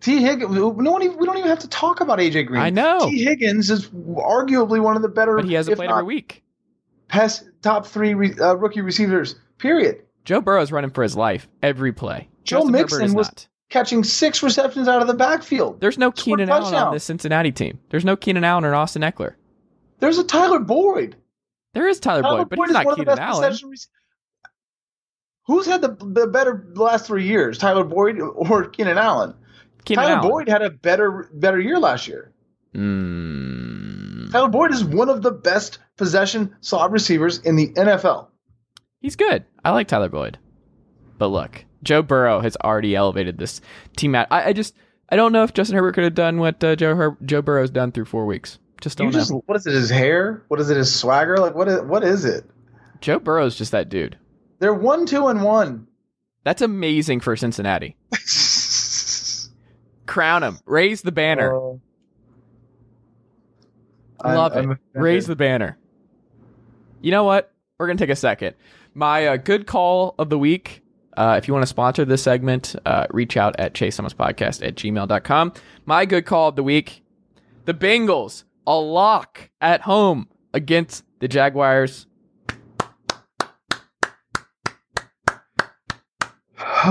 Tee Higgins. No one. Even, we don't even have to talk about AJ Green. I know. Tee Higgins is arguably one of the better. But he hasn't played not every week. Past top three re, uh, rookie receivers. Period. Joe Burrow's running for his life every play. Joe Justin Mixon was- not. Catching six receptions out of the backfield. There's no Keenan Allen on this Cincinnati team. There's no Keenan Allen or Austin Ekeler. There's a Tyler Boyd. There is Tyler, Boyd, but he's not one of the Keenan Allen. Who's had the, the better last three years, Tyler Boyd or Keenan Allen? Keenan Tyler Allen. Boyd had a better better year last year. Mm, Tyler Boyd is one of the best possession slot receivers in the NFL. he's good. I like Tyler Boyd. But look, Joe Burrow has already elevated this team out. I, I just I don't know if Justin Herbert could have done what uh, Joe Her- Joe Burrow's done through four weeks. Just don't You know. what is it? His hair? What is it? His swagger? Like what is what is it? Joe Burrow's just that dude. They're one, two, and one. That's amazing for Cincinnati. Crown him. Raise the banner. Uh, I'm- Love I'm it. Raise the banner. You know what? We're going to take a second. My uh, good call of the week. Uh, if you want to sponsor this segment, uh, reach out at Chase Thomas Podcast at gmail.com. My good call of the week the Bengals, a lock at home against the Jaguars.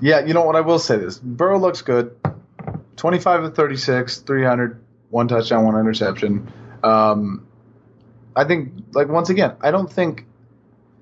yeah, you know what? I will say this. Burrow looks good. 25 of 36, 300, one touchdown, one interception. Um, I think, like, once again, I don't think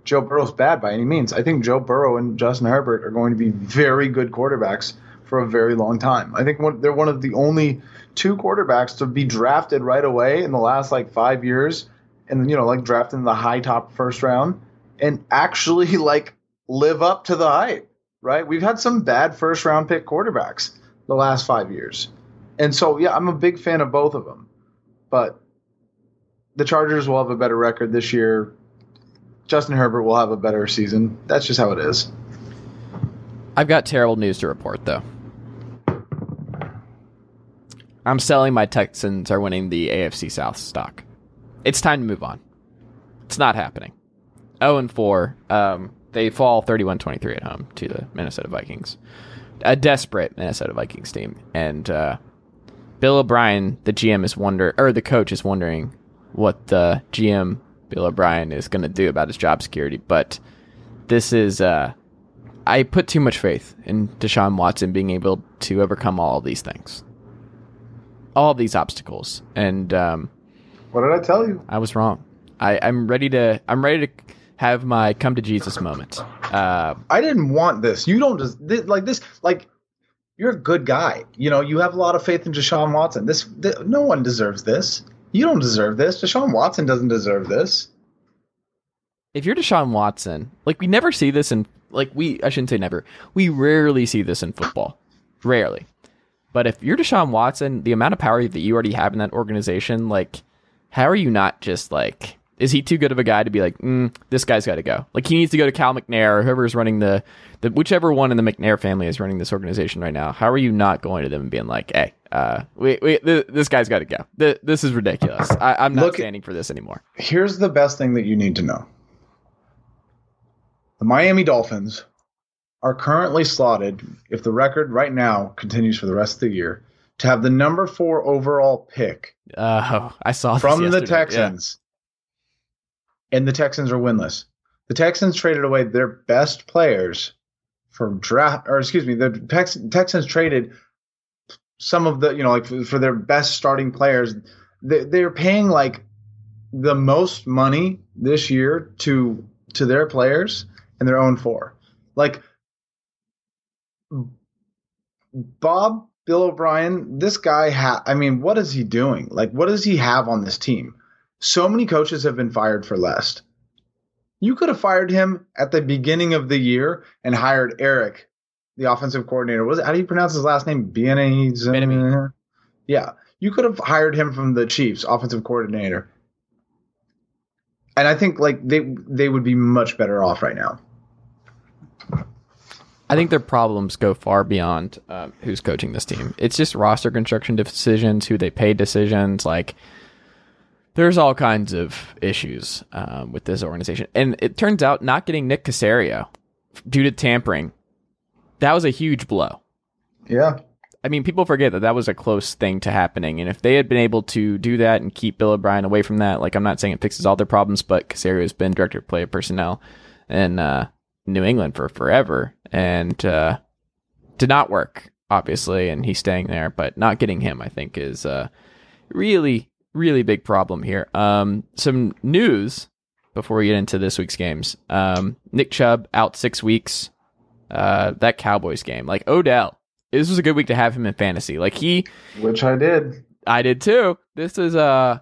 Joe Burrow's bad by any means. I think Joe Burrow and Justin Herbert are going to be very good quarterbacks for a very long time. I think one, they're one of the only two quarterbacks to be drafted right away in the last, like, five years and, you know, like, drafted in the high top first round and actually, like, live up to the hype, right? We've had some bad first round pick quarterbacks the last five years. And so, yeah, I'm a big fan of both of them. But the Chargers will have a better record this year. Justin Herbert will have a better season. That's just how it is. I've got terrible news to report, though. I'm selling my Texans are winning the AFC South stock. It's time to move on. It's not happening. 0 and 4. Um, they fall 31 23 at home to the Minnesota Vikings. A desperate Minnesota Vikings team. And uh, Bill O'Brien, the GM, is wonder or the coach is wondering what the GM Bill O'Brien is going to do about his job security. But this is, uh, I put too much faith in Deshaun Watson being able to overcome all of these things, all of these obstacles, and um, What did I tell you? I was wrong. I, I'm ready to. I'm ready to have my come to Jesus moment. Uh, I didn't want this. You don't just thi- like this. Like you're a good guy. You know, you have a lot of faith in Deshaun Watson. This, th- no one deserves this. You don't deserve this. Deshaun Watson doesn't deserve this. if you're Deshaun Watson, like we never see this in like we I shouldn't say never. We rarely see this in football. Rarely. But if you're Deshaun Watson, the amount of power that you already have in that organization, like how are you not just like is he too good of a guy to be like, mm, this guy's got to go? Like he needs to go to Cal McNair or whoever's running the, the whichever one in the McNair family is running this organization right now. How are you not going to them and being like, hey, uh, we, we, th- this guy's got to go. Th- this is ridiculous. I, I'm not Look- standing for this anymore. Here's the best thing that you need to know. The Miami Dolphins are currently slotted, if the record right now continues for the rest of the year, to have the number four overall pick Uh, I saw this from the yesterday. Yeah. Texans. And the Texans are winless. The Texans traded away their best players for draft, or excuse me, the Tex- Texans traded some of the, you know, like for, for their best starting players. They, they're paying like the most money this year to to their players and their own four. Like Bob Bill O'Brien, this guy ha I mean, what is he doing? Like what does he have on this team? So many coaches have been fired for less. You could have fired him at the beginning of the year and hired Eric, the offensive coordinator. Was it, how do you pronounce his last name? Bieniemy. Yeah, you could have hired him from the Chiefs, offensive coordinator. And I think like they they would be much better off right now. I think their problems go far beyond um, who's coaching this team. It's just roster construction decisions, who they pay decisions. Like, there's all kinds of issues um, with this organization. And it turns out not getting Nick Caserio due to tampering, that was a huge blow. Yeah. I mean, people forget that that was a close thing to happening. And if they had been able to do that and keep Bill O'Brien away from that, like, I'm not saying it fixes all their problems, but Casario has been director of player personnel And, uh, New England for forever and uh, did not work, obviously. And he's staying there, but not getting him, I think, is a really, really big problem here. Um, some news before we get into this week's games um, Nick Chubb out six weeks. Uh, that Cowboys game, like Odell, this was a good week to have him in fantasy. Like he, Which I did. I did too. This is uh,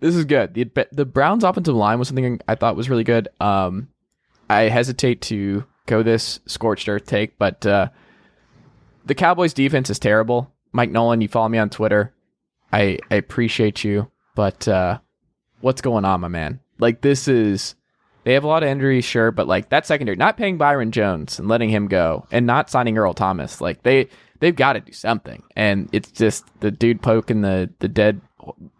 this is good. The the Browns' offensive line was something I thought was really good. Um, I hesitate to go this scorched earth take, but uh, the Cowboys' defense is terrible. Mike Nolan, you follow me on Twitter. I I appreciate you, but uh, what's going on, my man? Like this is. They have a lot of injuries, sure, but like that secondary, not paying Byron Jones and letting him go, and not signing Earl Thomas, like they they've got to do something. And it's just the dude poking the the dead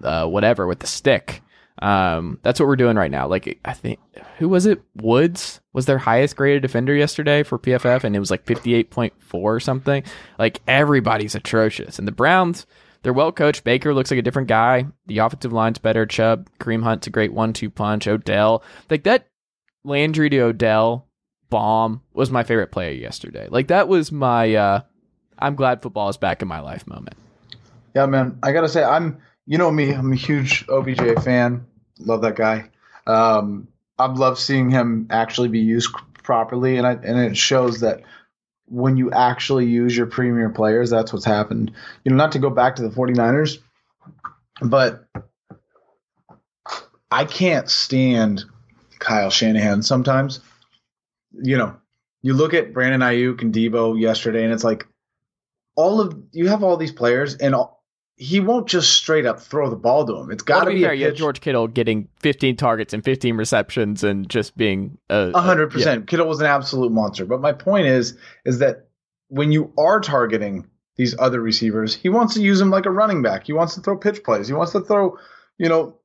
uh, whatever with the stick. Um, that's what we're doing right now. Like I think who was it? Woods was their highest graded defender yesterday for PFF, and it was like fifty eight point four or something. Like everybody's atrocious, and the Browns. They're well coached. Baker looks like a different guy. The offensive line's better. Chubb, Kareem Hunt's a great one-two punch. Odell, like that Landry to Odell bomb was my favorite player yesterday. Like that was my uh I'm glad football is back in my life moment. Yeah, man. I gotta say, I'm you know me, I'm a huge OBJ fan. Love that guy. Um, I've loved seeing him actually be used properly, and I, and it shows that when you actually use your premier players, that's what's happened. You know, not to go back to the 49ers, but I can't stand Kyle Shanahan sometimes. You know, you look at Brandon Aiyuk and Debo yesterday, and it's like all of you have all these players, and all, he won't just straight up throw the ball to him. It's got Well, to be be fair, a you had pitch. George Kittle getting 15 targets and 15 receptions and just being a A hundred percent. Kittle was an absolute monster. But my point is, is that when you are targeting these other receivers, he wants to use them like a running back. He wants to throw pitch plays. He wants to throw, you know,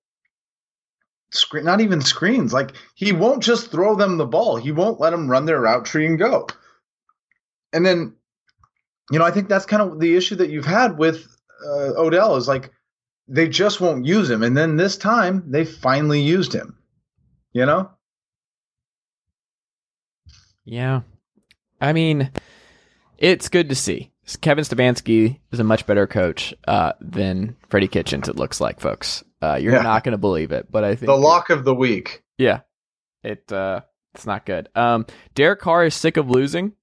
screen, not even screens. Like he won't just throw them the ball. He won't let them run their route tree and go. And then, you know, I think that's kind of the issue that you've had with uh, Odell is like they just won't use him. And then this time they finally used him. You know. Yeah. I mean, it's good to see. Kevin Stefanski is a much better coach uh, than Freddie Kitchens, it looks like, folks. Uh, you're Yeah. not going to believe it, but I think The lock of the week. Yeah, it uh, it's not good. Um, Derek Carr is sick of losing.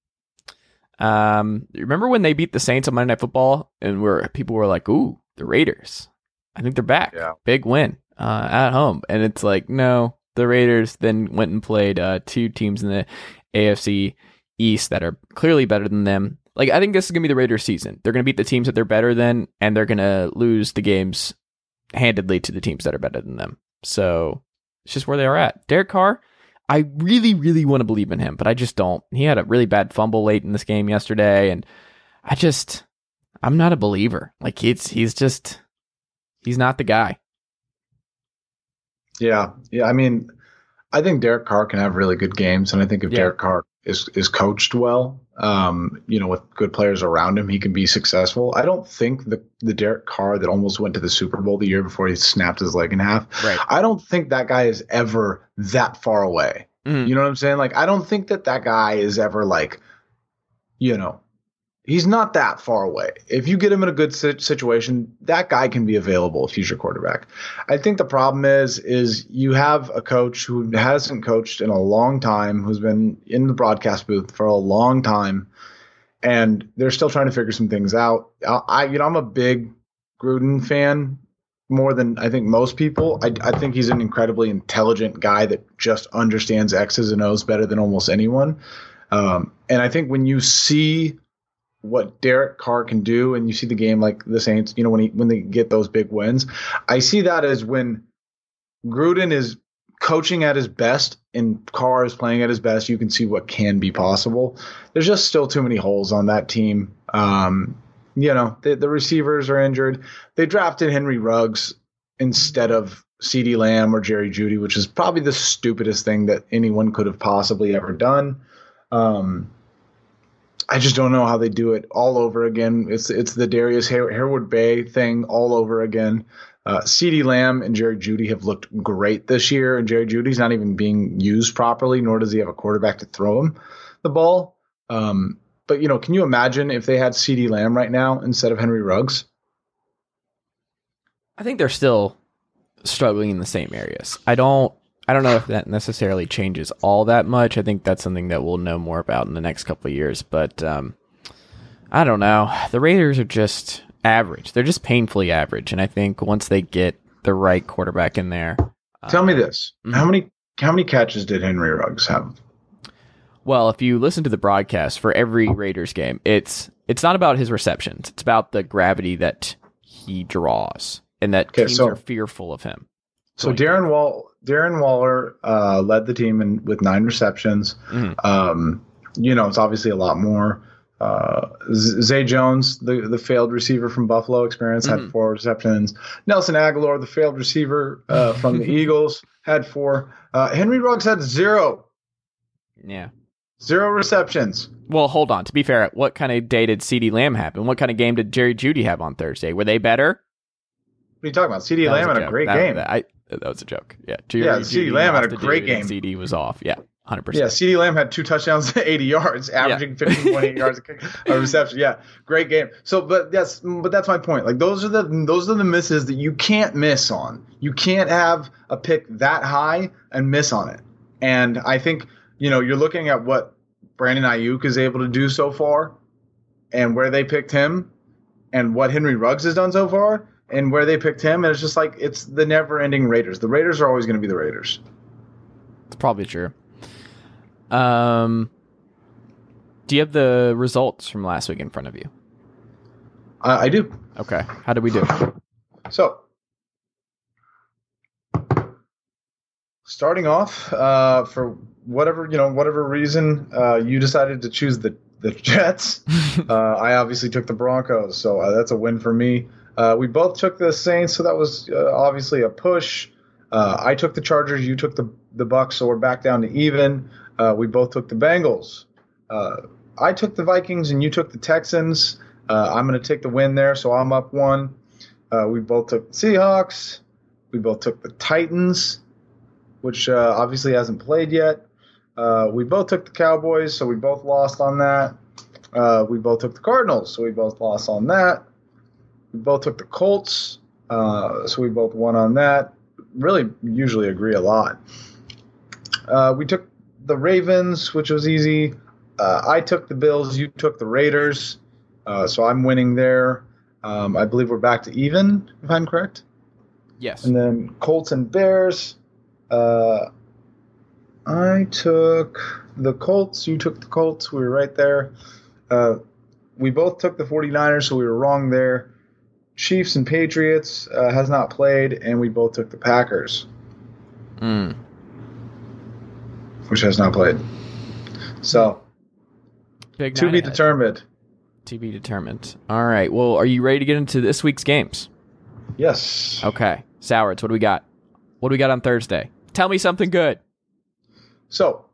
Um, remember when they beat the Saints on Monday Night Football, and where people were like, "Ooh, the Raiders! I think they're back. Yeah. Big win uh, at home." And it's like, no, the Raiders then went and played uh, two teams in the AFC East that are clearly better than them. Like, I think this is gonna be the Raiders' season. They're gonna beat the teams that they're better than, and they're gonna lose the games handedly to the teams that are better than them. So it's just where they are at. Derek Carr, I really, really want to believe in him, but I just don't. He had a really bad fumble late in this game yesterday, and I just, I'm not a believer. Like it's, he's just, he's not the guy. Yeah, yeah. I mean, I think Derek Carr can have really good games, and I think if Yeah. Derek Carr is is coached well, um, you know, with good players around him, he can be successful. I don't think the the Derek Carr that almost went to the Super Bowl the year before he snapped his leg in half. Right. I don't think that guy is ever that far away. Mhm. You know what I'm saying? Like, I don't think that that guy is ever like, you know, he's not that far away. If you get him in a good situation, that guy can be available, future quarterback. I think the problem is, is you have a coach who hasn't coached in a long time, who's been in the broadcast booth for a long time, and they're still trying to figure some things out. I, you know, I'm a big Gruden fan more than I think most people. I, I think he's an incredibly intelligent guy that just understands X's and O's better than almost anyone. Um, and I think when you see what Derek Carr can do, and you see the game like the Saints, you know, when he when they get those big wins, I see that as when Gruden is coaching at his best and Carr is playing at his best. You can see what can be possible. There's just still too many holes on that team. Um, you know, the, the receivers are injured. They drafted Henry Ruggs instead of CeeDee Lamb or Jerry Jeudy, which is probably the stupidest thing that anyone could have possibly ever done. Um, I just don't know how they do it all over again. It's it's the Darius Hay- Heyward-Bey thing all over again. Uh, CeeDee Lamb and Jerry Jeudy have looked great this year, and Jerry Jeudy's not even being used properly, nor does he have a quarterback to throw him the ball. Um, but you know, can you imagine if they had CeeDee Lamb right now instead of Henry Ruggs? I think they're still struggling in the same areas. I don't I don't know if that necessarily changes all that much. I think that's something that we'll know more about in the next couple of years, but um, I don't know. The Raiders are just average. They're just painfully average, and I think once they get the right quarterback in there, Tell me this: mhm. how many how many catches did Henry Ruggs have? Well, if you listen to the broadcast for every Raiders game, it's it's not about his receptions. It's about the gravity that he draws, and that Okay, teams so- are fearful of him. So Darren Wall Darren Waller uh, led the team in, with nine receptions. Mhm. Um, you know, it's obviously a lot more. Uh, Zay Jones, the the failed receiver from Buffalo experience, had four receptions. Nelson Agholor, the failed receiver uh, from the Eagles, had four. Uh, Henry Ruggs had zero, Yeah. zero receptions. Well, hold on. To be fair, what kind of day did CeeDee Lamb have, and what kind of game did Jerry Jeudy have on Thursday? Were they better? What are you talking about? C.D. That Lamb had a joke. great That- game. that- I, that was a joke. Yeah, Jerry Yeah, CeeDee Lamb had a great game. CeeDee was off. Yeah, hundred percent. Yeah. CeeDee Lamb had two touchdowns 80 yards, averaging 15.8 yards a a reception. Yeah, great game. So, but that's but that's my point. Like those are the those are the misses that you can't miss on. You can't have a pick that high and miss on it. And I think you know you're looking at what Brandon Aiyuk is able to do so far, and where they picked him, and what Henry Ruggs has done so far, and where they picked him. And it's just like it's the never-ending Raiders. The Raiders are always going to be the Raiders. It's probably true. Um, Do you have the results from last week in front of you? I, I do. Okay. How did we do? So, starting off, uh, for whatever you know, whatever reason, uh, you decided to choose the the Jets. uh, I obviously took the Broncos, so uh, that's a win for me. Uh, we both took the Saints, so that was uh, obviously a push. Uh, I took the Chargers, you took the the Bucks, so we're back down to even. Uh, we both took the Bengals. Uh, I took the Vikings, and you took the Texans. Uh, I'm going to take the win there, so I'm up one. Uh, we both took the Seahawks. We both took the Titans, which uh, obviously hasn't played yet. Uh, we both took the Cowboys, so we both lost on that. Uh, we both took the Cardinals, so we both lost on that. We both took the Colts, uh, so we both won on that. Really, usually agree a lot. Uh, we took the Ravens, which was easy. Uh, I took the Bills. You took the Raiders. Uh, so I'm winning there. Um, I believe we're back to even, if I'm correct. Yes. And then Colts and Bears. Uh, I took the Colts. You took the Colts. We were right there. Uh, we both took the 49ers, so we were wrong there. Chiefs and Patriots uh, has not played, and we both took the Packers, Mm. which has not played. So Big to be ahead. determined. To be determined. All right. Well, are you ready to get into this week's games? Yes. Okay. Sowards, what do we got? What do we got on Thursday? Tell me something good. So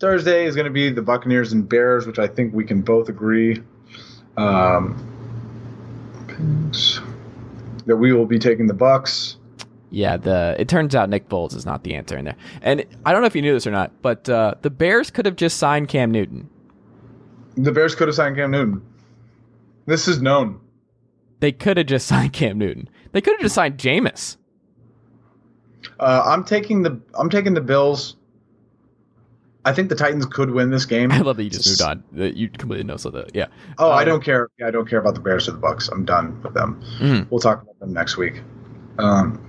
Thursday is going to be the Buccaneers and Bears, which I think we can both agree um, that we will be taking the Bucks. Yeah, the it turns out Nick Foles is not the answer in there. And I don't know if you knew this or not, but uh, the Bears could have just signed Cam Newton. The Bears could have signed Cam Newton. This is known. They could have just signed Cam Newton. They could have just signed Jameis. Uh, I'm taking the I'm taking the Bills. I think the Titans could win this game. I love that you just moved on. You completely know so that yeah. Oh, I Um, don't care. I don't care about the Bears or the Bucks. I'm done with them. Mhm. We'll talk about them next week. Um,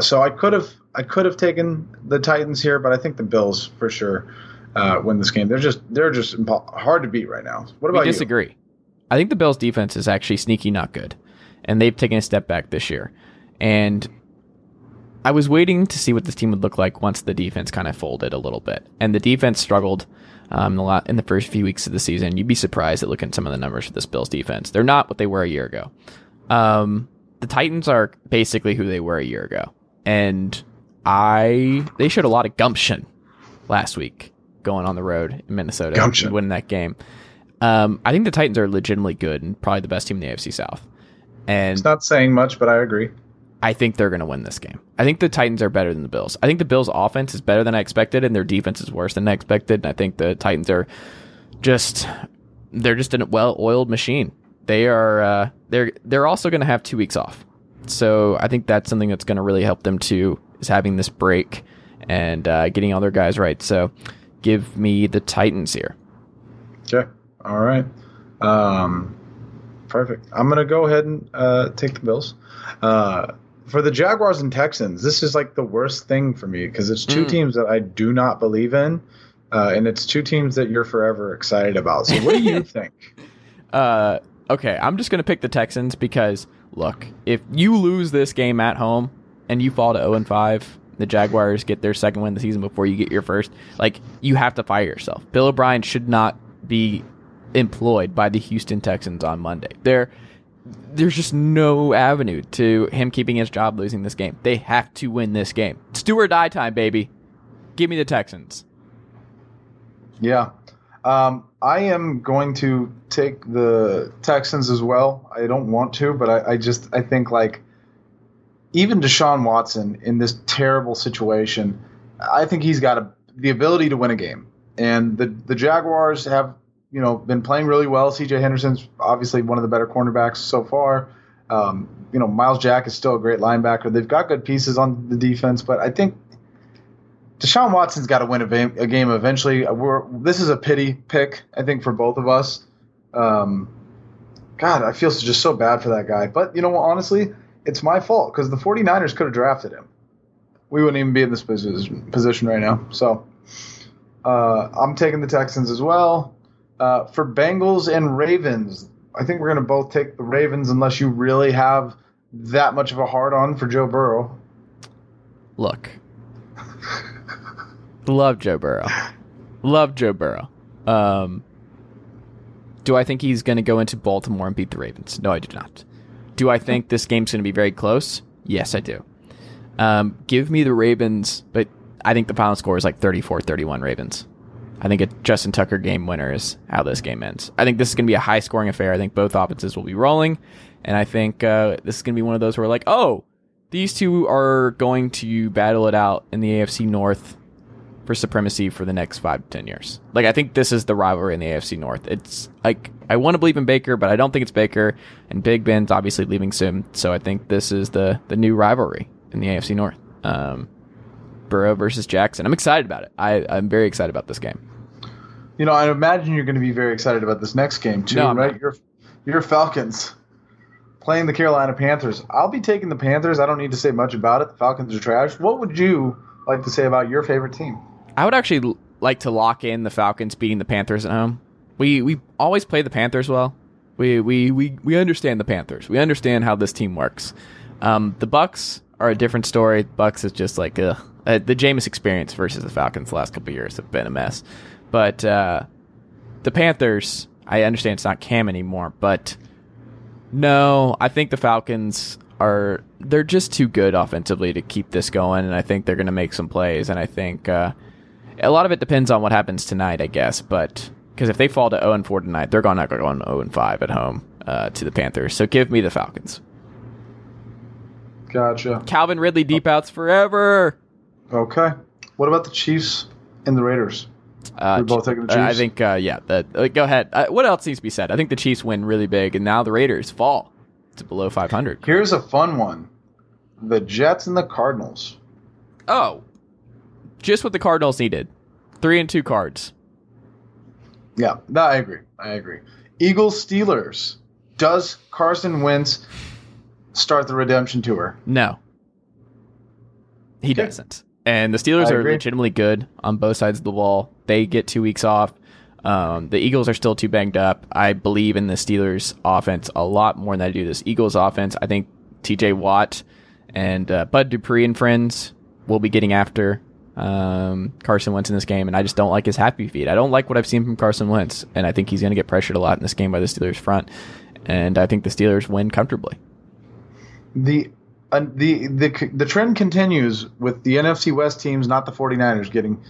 so I could have I could have taken the Titans here, but I think the Bills for sure uh, win this game. They're just they're just impo- hard to beat right now. What We about you? disagree. I think the Bills' defense is actually sneaky, not good, and they've taken a step back this year. And I was waiting to see what this team would look like once the defense kind of folded a little bit, and the defense struggled um, the lot in the first few weeks of the season. You'd be surprised at looking at some of the numbers for this Bills defense. They're not what they were a year ago. Um, the Titans are basically who they were a year ago, and I they showed a lot of gumption last week going on the road in Minnesota Gumption. winning that game. Um, I think the Titans are legitimately good and probably the best team in the AFC South. And It's not saying much, but I agree. I think they're going to win this game. I think the Titans are better than the Bills. I think the Bills' offense is better than I expected, and their defense is worse than I expected. And I think the Titans are just they're just a well-oiled machine. They are uh, they're they're also going to have two weeks off, so I think that's something that's going to really help them too. Is having this break and uh, getting all their guys right. So give me the Titans here. Okay. All right. Um, perfect. I'm gonna go ahead and uh, take the Bills. Uh, for the Jaguars and Texans, this is like the worst thing for me because it's two Mm. teams that I do not believe in, uh, and it's two teams that you're forever excited about. So, what do you think? Uh, okay, I'm just gonna pick the Texans because look, if you lose this game at home and you fall to 0 and 5, the Jaguars get their second win of the season before you get your first. Like you have to fire yourself. Bill O'Brien should not be employed by the Houston Texans on Monday. There, there's just no avenue to him keeping his job losing this game. They have to win this game. It's do or die time, baby. Give me the Texans. Yeah. Um, I am going to take the Texans as well. I don't want to, but I, I just I think like even Deshaun Watson in this terrible situation, I think he's got a, the ability to win a game. And the the Jaguars have you know been playing really well. C.J. Henderson's obviously one of the better cornerbacks so far. Um, you know Myles Jack is still a great linebacker. They've got good pieces on the defense, but I think Deshaun Watson's got to win a, va- a game eventually. We're, this is a pity pick, I think, for both of us. Um, God, I feel just so bad for that guy. But, you know honestly, it's my fault because the 49ers could have drafted him. We wouldn't even be in this position, position right now. So uh, I'm taking the Texans as well. Uh, for Bengals and Ravens, I think we're going to both take the Ravens unless you really have that much of a hard on for Joe Burrow. Look, love Joe Burrow. Love Joe Burrow. Um, do I think he's going to go into Baltimore and beat the Ravens? No, I do not. Do I think this game's going to be very close? Yes, I do. Um, give me the Ravens, but I think the final score is like 34 31 Ravens. I think a Justin Tucker game winner is how this game ends. I think this is going to be a high scoring affair. I think both offenses will be rolling. And I think uh, this is going to be one of those where, like, oh, these two are going to battle it out in the AFC North for supremacy for the next five to ten years. Like I think this is the rivalry in the AFC North. It's like I want to believe in Baker, but I don't think it's Baker. And Big Ben's obviously leaving soon, so I think this is the the new rivalry in the AFC North. Um, Burrow versus Jackson. I'm excited about it. I, I'm very excited about this game. You know, I imagine you're going to be very excited about this next game too, No, right? not. Your your Falcons playing the Carolina Panthers. I'll be taking the Panthers. I don't need to say much about it. The Falcons are trash. What would you like to say about your favorite team? I would actually l- like to lock in the Falcons beating the Panthers at home. We we always play the Panthers well. We we we, we understand the Panthers. We understand how this team works. Um, the Bucks are a different story. Bucks is just like ugh. Uh, the Jameis experience versus the Falcons the last couple of years have been a mess. But uh, the Panthers, I understand it's not Cam anymore, but no, I think the Falcons are they're just too good offensively to keep this going, and I think they're going to make some plays. And I think uh, a lot of it depends on what happens tonight, I guess. But because if they fall to zero and four tonight, they're going to go on zero and five at home uh, to the Panthers. So give me the Falcons. Gotcha. Calvin Ridley deep outs forever. Okay. What about the Chiefs and the Raiders? Uh, We're both taking the uh, I think, uh, yeah. The, uh, go ahead. Uh, what else needs to be said? I think the Chiefs win really big, and now the Raiders fall to below 500. Here's a fun one: the Jets and the Cardinals. Oh, just what the Cardinals needed. Three and two cards. Yeah, no, I agree. I agree. Eagles Steelers. Does Carson Wentz start the redemption tour? No, he Okay. doesn't. And the Steelers I are agree. legitimately good on both sides of the ball. They get two weeks off. Um, the Eagles are still too banged up. I believe in the Steelers offense a lot more than I do this Eagles offense. I think T.J. Watt and uh, Bud Dupree and friends will be getting after um, Carson Wentz in this game, and I just don't like his happy feet. I don't like what I've seen from Carson Wentz, and I think he's going to get pressured a lot in this game by the Steelers front. And I think the Steelers win comfortably. The uh, the the the trend continues with the NFC West teams, not the 49ers, getting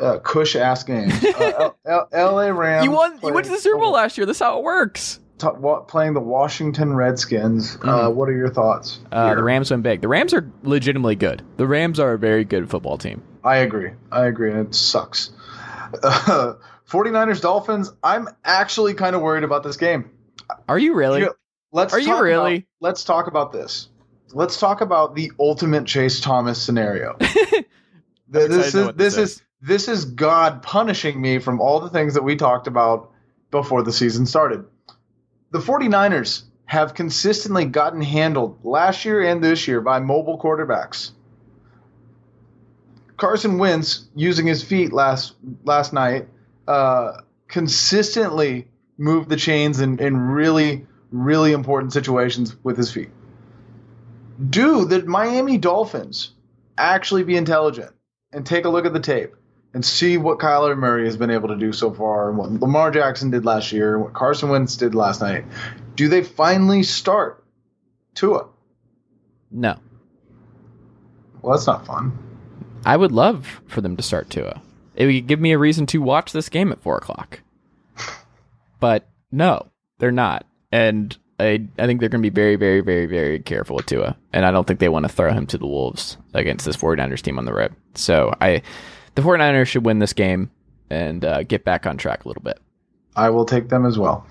uh, cush ass games. Uh, L- L- LA Rams. You won. You went to the Super Bowl last year. That's how it works. t- playing the Washington Redskins. Uh, what are your thoughts? Uh, the Rams went big. The Rams are legitimately good. The Rams are a very good football team. I agree. I agree. and It sucks. Uh, 49ers Dolphins. I'm actually kind of worried about this game. Are you really? Yeah, Let's Are you really? about- let's talk about this. Let's talk about the ultimate Chase Thomas scenario. Th- this is this this is this is God punishing me from all the things that we talked about before the season started. The 49ers have consistently gotten handled last year and this year by mobile quarterbacks. Carson Wentz using his feet last last night uh, consistently moved the chains in, in really really important situations with his feet. Do the Miami Dolphins actually be intelligent and take a look at the tape and see what Kyler Murray has been able to do so far and what Lamar Jackson did last year and what Carson Wentz did last night? Do they finally start Tua? No. Well, that's not fun. I would love for them to start Tua. It would give me a reason to watch this game at four o'clock. But no, they're not. And I, I think they're going to be very, very, very, very careful with Tua. And I don't think they want to throw him to the Wolves against this 49ers team on the road. So I, the 49ers should win this game and uh, get back on track a little bit. I will take them as well.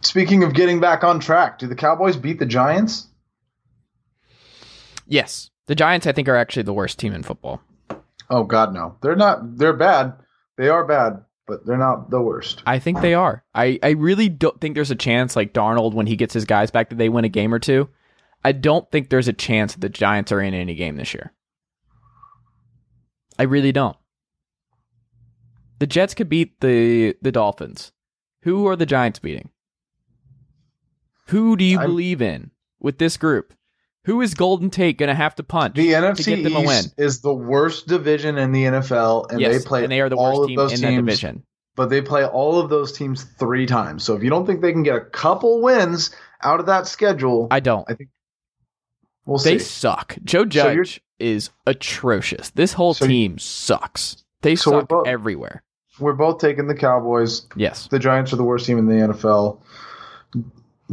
Speaking of getting back on track, do the Cowboys beat the Giants? Yes. The Giants, I think, are actually the worst team in football. Oh God, no. They're not. They're bad. They are bad, but they're not the worst. I think they are. I, I really don't think there's a chance, like Darnold, when he gets his guys back, that they win a game or two. I don't think there's a chance that the Giants are in any game this year. I really don't. The Jets could beat the the Dolphins. Who are the Giants beating? Who do you I'm- believe in with this group? Who is Golden Tate going to have to punch The to NFC get them a win? Is the worst division in the NFL, and yes, they play and they are the all worst of team those in teams, that division. But they play all of those teams three times. So if you don't think they can get a couple wins out of that schedule, I don't. I think we'll They see. suck. Joe So Judge is atrocious. This whole So team sucks. They So we're suck both- everywhere. We're both taking the Cowboys. Yes. The Giants are the worst team in the NFL.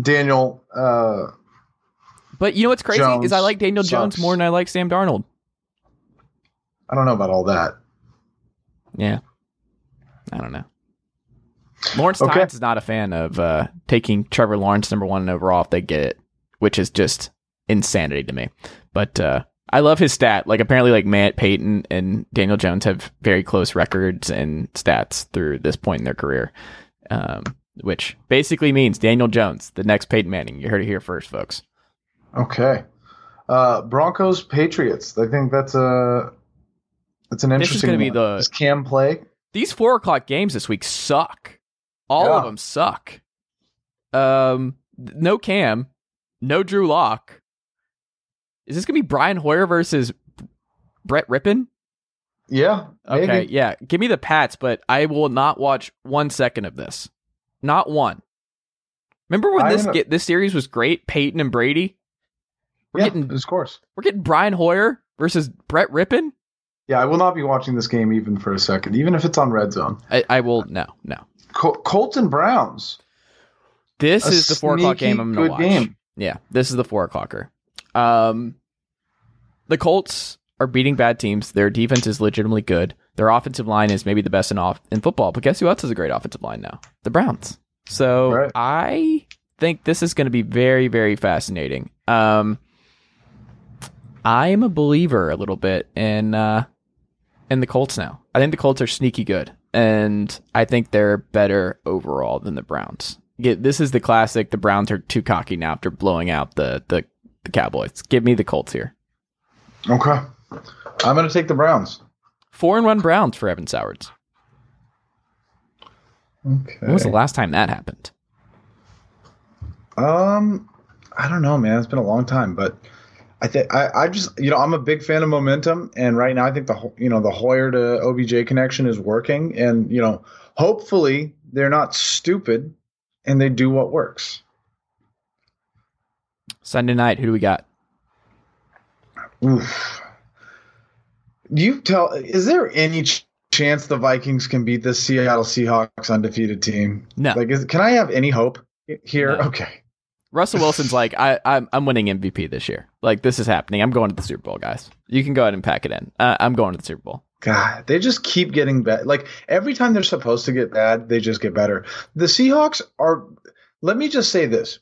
Daniel, uh, But you know what's crazy Jones is I like Daniel Jones more than I like Sam Darnold. I don't know about all that. Yeah. I don't know. Lawrence Okay. Tynes is not a fan of uh, taking Trevor Lawrence number one overall if they get it, which is just insanity to me. But uh, I love his stat. Like apparently, like Matt Payton and Daniel Jones have very close records and stats through this point in their career, um, which basically means Daniel Jones, the next Peyton Manning. You heard it here first, folks. Okay. Uh, Broncos Patriots. I think that's a that's an interesting. This is gonna be the- Does Cam play? These four o'clock games this week suck. All of them suck. Um, no Cam, no Drew Lock. Is this gonna be Brian Hoyer versus Brett Rypien? Yeah. Okay, yeah. Give me the Pats, but I will not watch one second of this. Not one. Remember when I'm this get this series was great? Peyton and Brady. We're yeah, getting of course. we're getting Brian Hoyer versus Brett Rypien. Yeah, I will not be watching this game even for a second, even if it's on Red Zone. I, I will no no. Col- Colts and Browns. This A is the four o'clock game I'm gonna watch. game. Yeah, this is the four o'clocker. Um, the Colts are beating bad teams. Their defense is legitimately good. Their offensive line is maybe the best in off in football. But guess who else has a great offensive line now? The Browns. So Right. I think this is going to be very very fascinating. Um, I am a believer a little bit in uh, in the Colts now. I think the Colts are sneaky good, and I think they're better overall than the Browns. Yeah, this is the classic. The Browns are too cocky now after blowing out the the, the Cowboys. Give me the Colts here. Okay. I'm going to take the Browns. Four and one Browns for Evan Sowards. Okay. When was the last time that happened? Um, I don't know, man. It's been a long time, but I think I, just you know I'm a big fan of momentum, and right now I think the you know the Hoyer to OBJ connection is working, and you know hopefully they're not stupid and they do what works. Sunday night, who do we got? Oof. You tell. Is there any ch- chance the Vikings can beat this Seattle Seahawks undefeated team? No. Like, is, can I have any hope here? No. Okay. Russell Wilson's like, I, I'm, I'm winning MVP this year. Like, this is happening. I'm going to the Super Bowl, guys. You can go ahead and pack it in. Uh, I'm going to the Super Bowl. God, they just keep getting bad. Like every time they're supposed to get bad, they just get better. The Seahawks are. Let me just say this.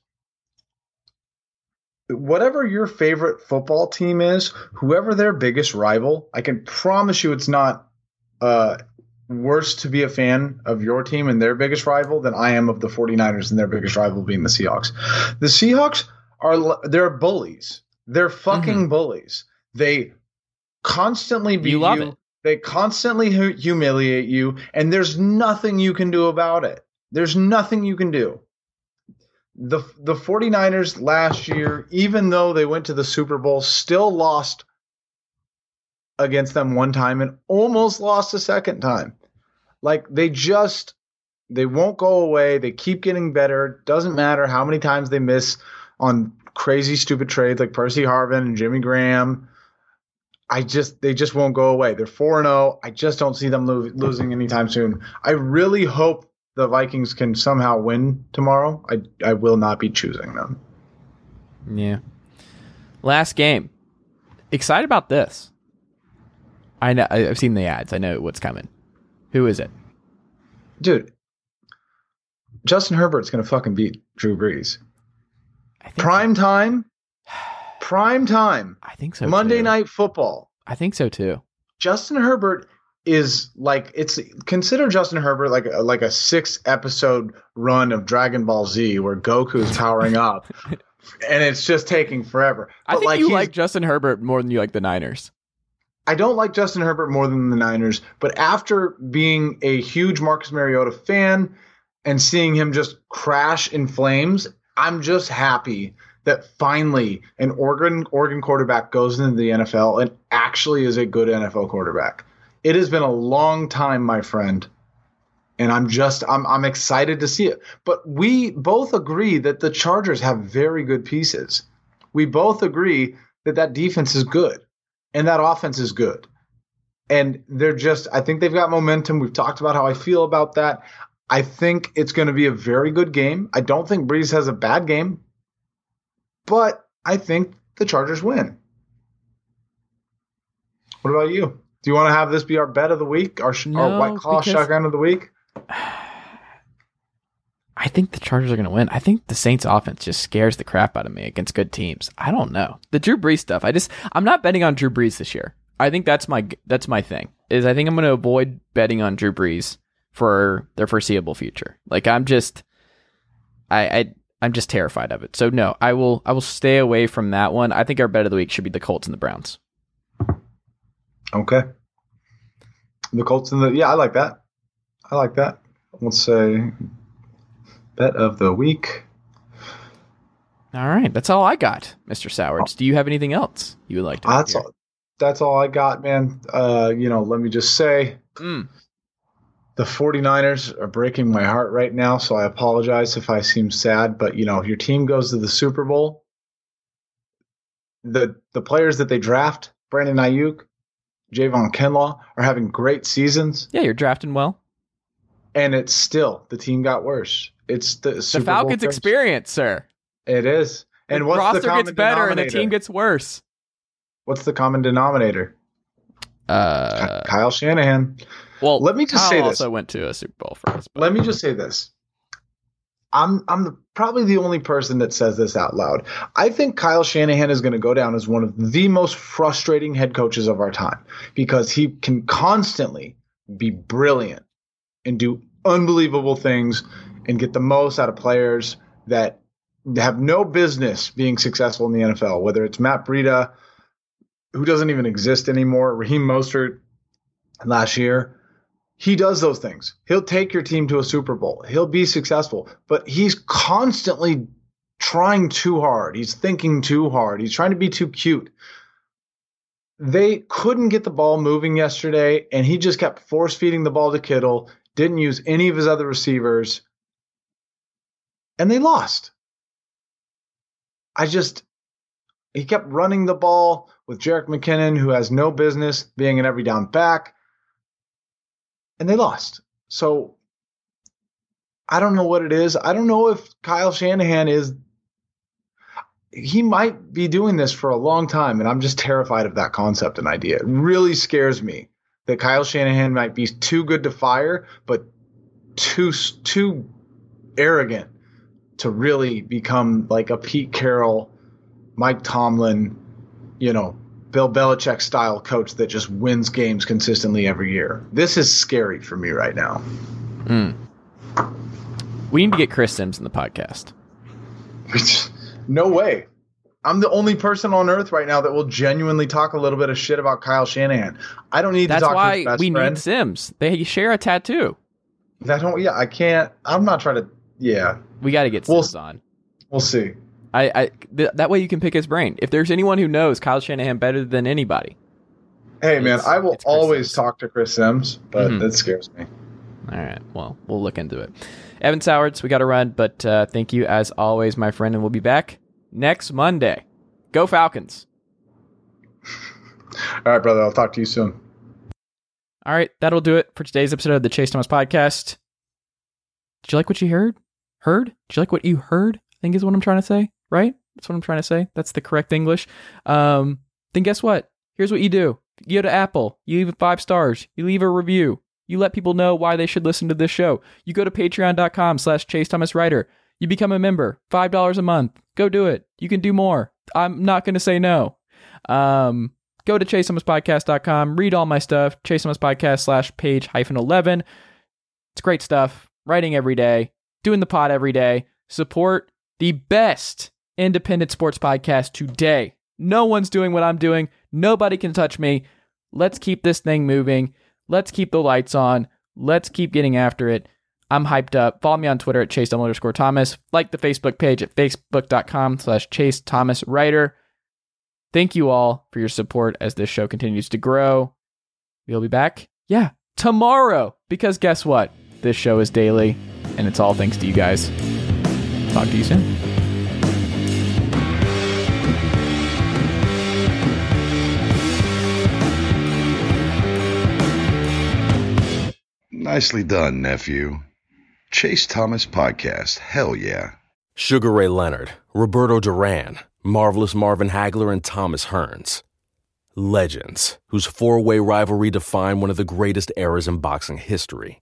Whatever your favorite football team is, whoever their biggest rival, I can promise you it's not uh, worse to be a fan of your team and their biggest rival than I am of the 49ers and their biggest rival being the Seahawks. The Seahawks are they're bullies. They're fucking mm-hmm. bullies. They constantly beat You you. They constantly hu- humiliate you, and there's nothing you can do about it. There's nothing you can do. The the 49ers last year, even though they went to the Super Bowl, still lost against them one time and almost lost a second time. Like they just they won't go away. They keep getting better. Doesn't matter how many times they miss on crazy stupid trades like Percy Harvin and Jimmy Graham. I just they just won't go away. They're 4 and 0. I just don't see them lo- losing anytime soon. I really hope the Vikings can somehow win tomorrow. I I will not be choosing them. Yeah. Last game. Excited about this. I know. I've seen the ads. I know what's coming. Who is it? Dude, Justin Herbert's going to fucking beat Drew Brees. I think Prime time. Prime time. I think so. Monday too. night football. I think so too. Justin Herbert is like it's consider Justin Herbert like a, like a six episode run of Dragon Ball Z where Goku's powering up, and it's just taking forever. I But, think you like Justin Herbert more than you like the Niners. I don't like Justin Herbert more than the Niners, but after being a huge Marcus Mariota fan, and seeing him just crash in flames, I'm just happy that finally an Oregon Oregon quarterback goes into the NFL and actually is a good NFL quarterback. It has been a long time, my friend, and I'm just I'm I'm excited to see it. But we both agree that the Chargers have very good pieces. We both agree that that defense is good and that offense is good. And they're just I think they've got momentum. We've talked about how I feel about that. I think it's going to be a very good game. I don't think Brees has a bad game, but I think the Chargers win. What about you? Do you want to have this be our bet of the week, our, sh- our No, White Claw shotgun of the week? I think the Chargers are going to win. I think the Saints offense just scares the crap out of me against good teams. I don't know. The Drew Brees stuff. I just I'm not betting on Drew Brees this year. I think that's my that's my thing. Is I think I'm going to avoid betting on Drew Brees for their foreseeable future. Like I'm just I I I'm just terrified of it. So no, I will I will stay away from that one. I think our bet of the week should be the Colts and the Browns. Okay. The Colts and the yeah, I like that. I like that. Let's say bet of the week. All right, that's all I got, Mr. Sowards. Do you have anything else you would like to? That's all. That's all I got, man. Uh, you know, let me just say Mm. the 49ers are breaking my heart right now, so I apologize if I seem sad, but you know, if your team goes to the Super Bowl, the the players that they draft, Brandon Aiyuk, Javon Kinlaw, are having great seasons, Yeah, you're drafting well. and it's still the team got worse. It's the The Falcons' experience, sir. It is. And the what's roster the common gets better and the team gets worse. What's the common denominator? Uh, Kyle Shanahan. well, let me just Kyle say this. also went to a Super Bowl for us. But Let me just say this. I'm I'm the, probably the only person that says this out loud. I think Kyle Shanahan is going to go down as one of the most frustrating head coaches of our time because he can constantly be brilliant and do unbelievable things and get the most out of players that have no business being successful in the NFL. Whether it's Matt Breida, who doesn't even exist anymore, Raheem Mostert last year, he does those things. He'll take your team to a Super Bowl. He'll be successful, but he's constantly trying too hard. He's thinking too hard. He's trying to be too cute. They couldn't get the ball moving yesterday, and he just kept force feeding the ball to Kittle, didn't use any of his other receivers, and they lost. I just, he kept running the ball with Jerick McKinnon, who has no business being an every down back and they lost. So I don't know what it is. I don't know if Kyle Shanahan is. He might be doing this for a long time, and I'm just terrified of that concept and idea. It really scares me that Kyle Shanahan might be too good to fire, but too too arrogant to really become like a Pete Carroll, Mike Tomlin, you know, Bill Belichick style coach that just wins games consistently every year. This is scary for me right now. Hmm. we need to get Chris Sims in the podcast. no way. I'm the only person on earth right now that will genuinely talk a little bit of shit about Kyle Shanahan. I don't need That's to talk to why his best we friend. need Sims. They share a tattoo. That don't. Yeah, I can't. I'm not trying to. Yeah, We got to get Well, Sims on. we'll see. I, I th- that way you can pick his brain. If there's anyone who knows Kyle Shanahan better than anybody, Hey man, I will always Sims. talk to Chris Sims, but Mhm. it scares me. All right. Well, we'll look into it. Evan Sowards, we got to run, but uh, thank you as always, my friend, and we'll be back next Monday. Go Falcons! All right, brother. I'll talk to you soon. All right, that'll do it for today's episode of the Chase Thomas Podcast. Did you like what you heard? Heard? Did you like what you heard? I think is what I'm trying to say, right? That's what I'm trying to say. That's the correct English. Um, then guess what? Here's what you do. You go to Apple, you leave five stars, you leave a review, you let people know why they should listen to this show. You go to patreon.com slash Chase Thomas Writer. You become a member, $5 a month. Go do it. You can do more. I'm not going to say no. Um, go to chasethomaspodcast.com, read all my stuff, Chase Thomas Podcast slash page hyphen 11. It's great stuff. Writing every day, doing the pod every day. Support the best independent sports podcast today. No one's doing what I'm doing. Nobody can touch me. Let's keep this thing moving. Let's keep the lights on. Let's keep getting after it. I'm hyped up. Follow me on Twitter at Chase underscore Thomas. Like the Facebook page at facebook.com slash Chase Thomas Writer. Thank you all for your support as this show continues to grow. We'll be back, yeah, tomorrow. Because guess what? This show is daily, and it's all thanks to you guys. Talk to you soon. Nicely done, nephew. Chase Thomas Podcast. Hell yeah. Sugar Ray Leonard, Roberto Duran, Marvelous Marvin Hagler, and Thomas Hearns. Legends, whose four way rivalry defined one of the greatest eras in boxing history.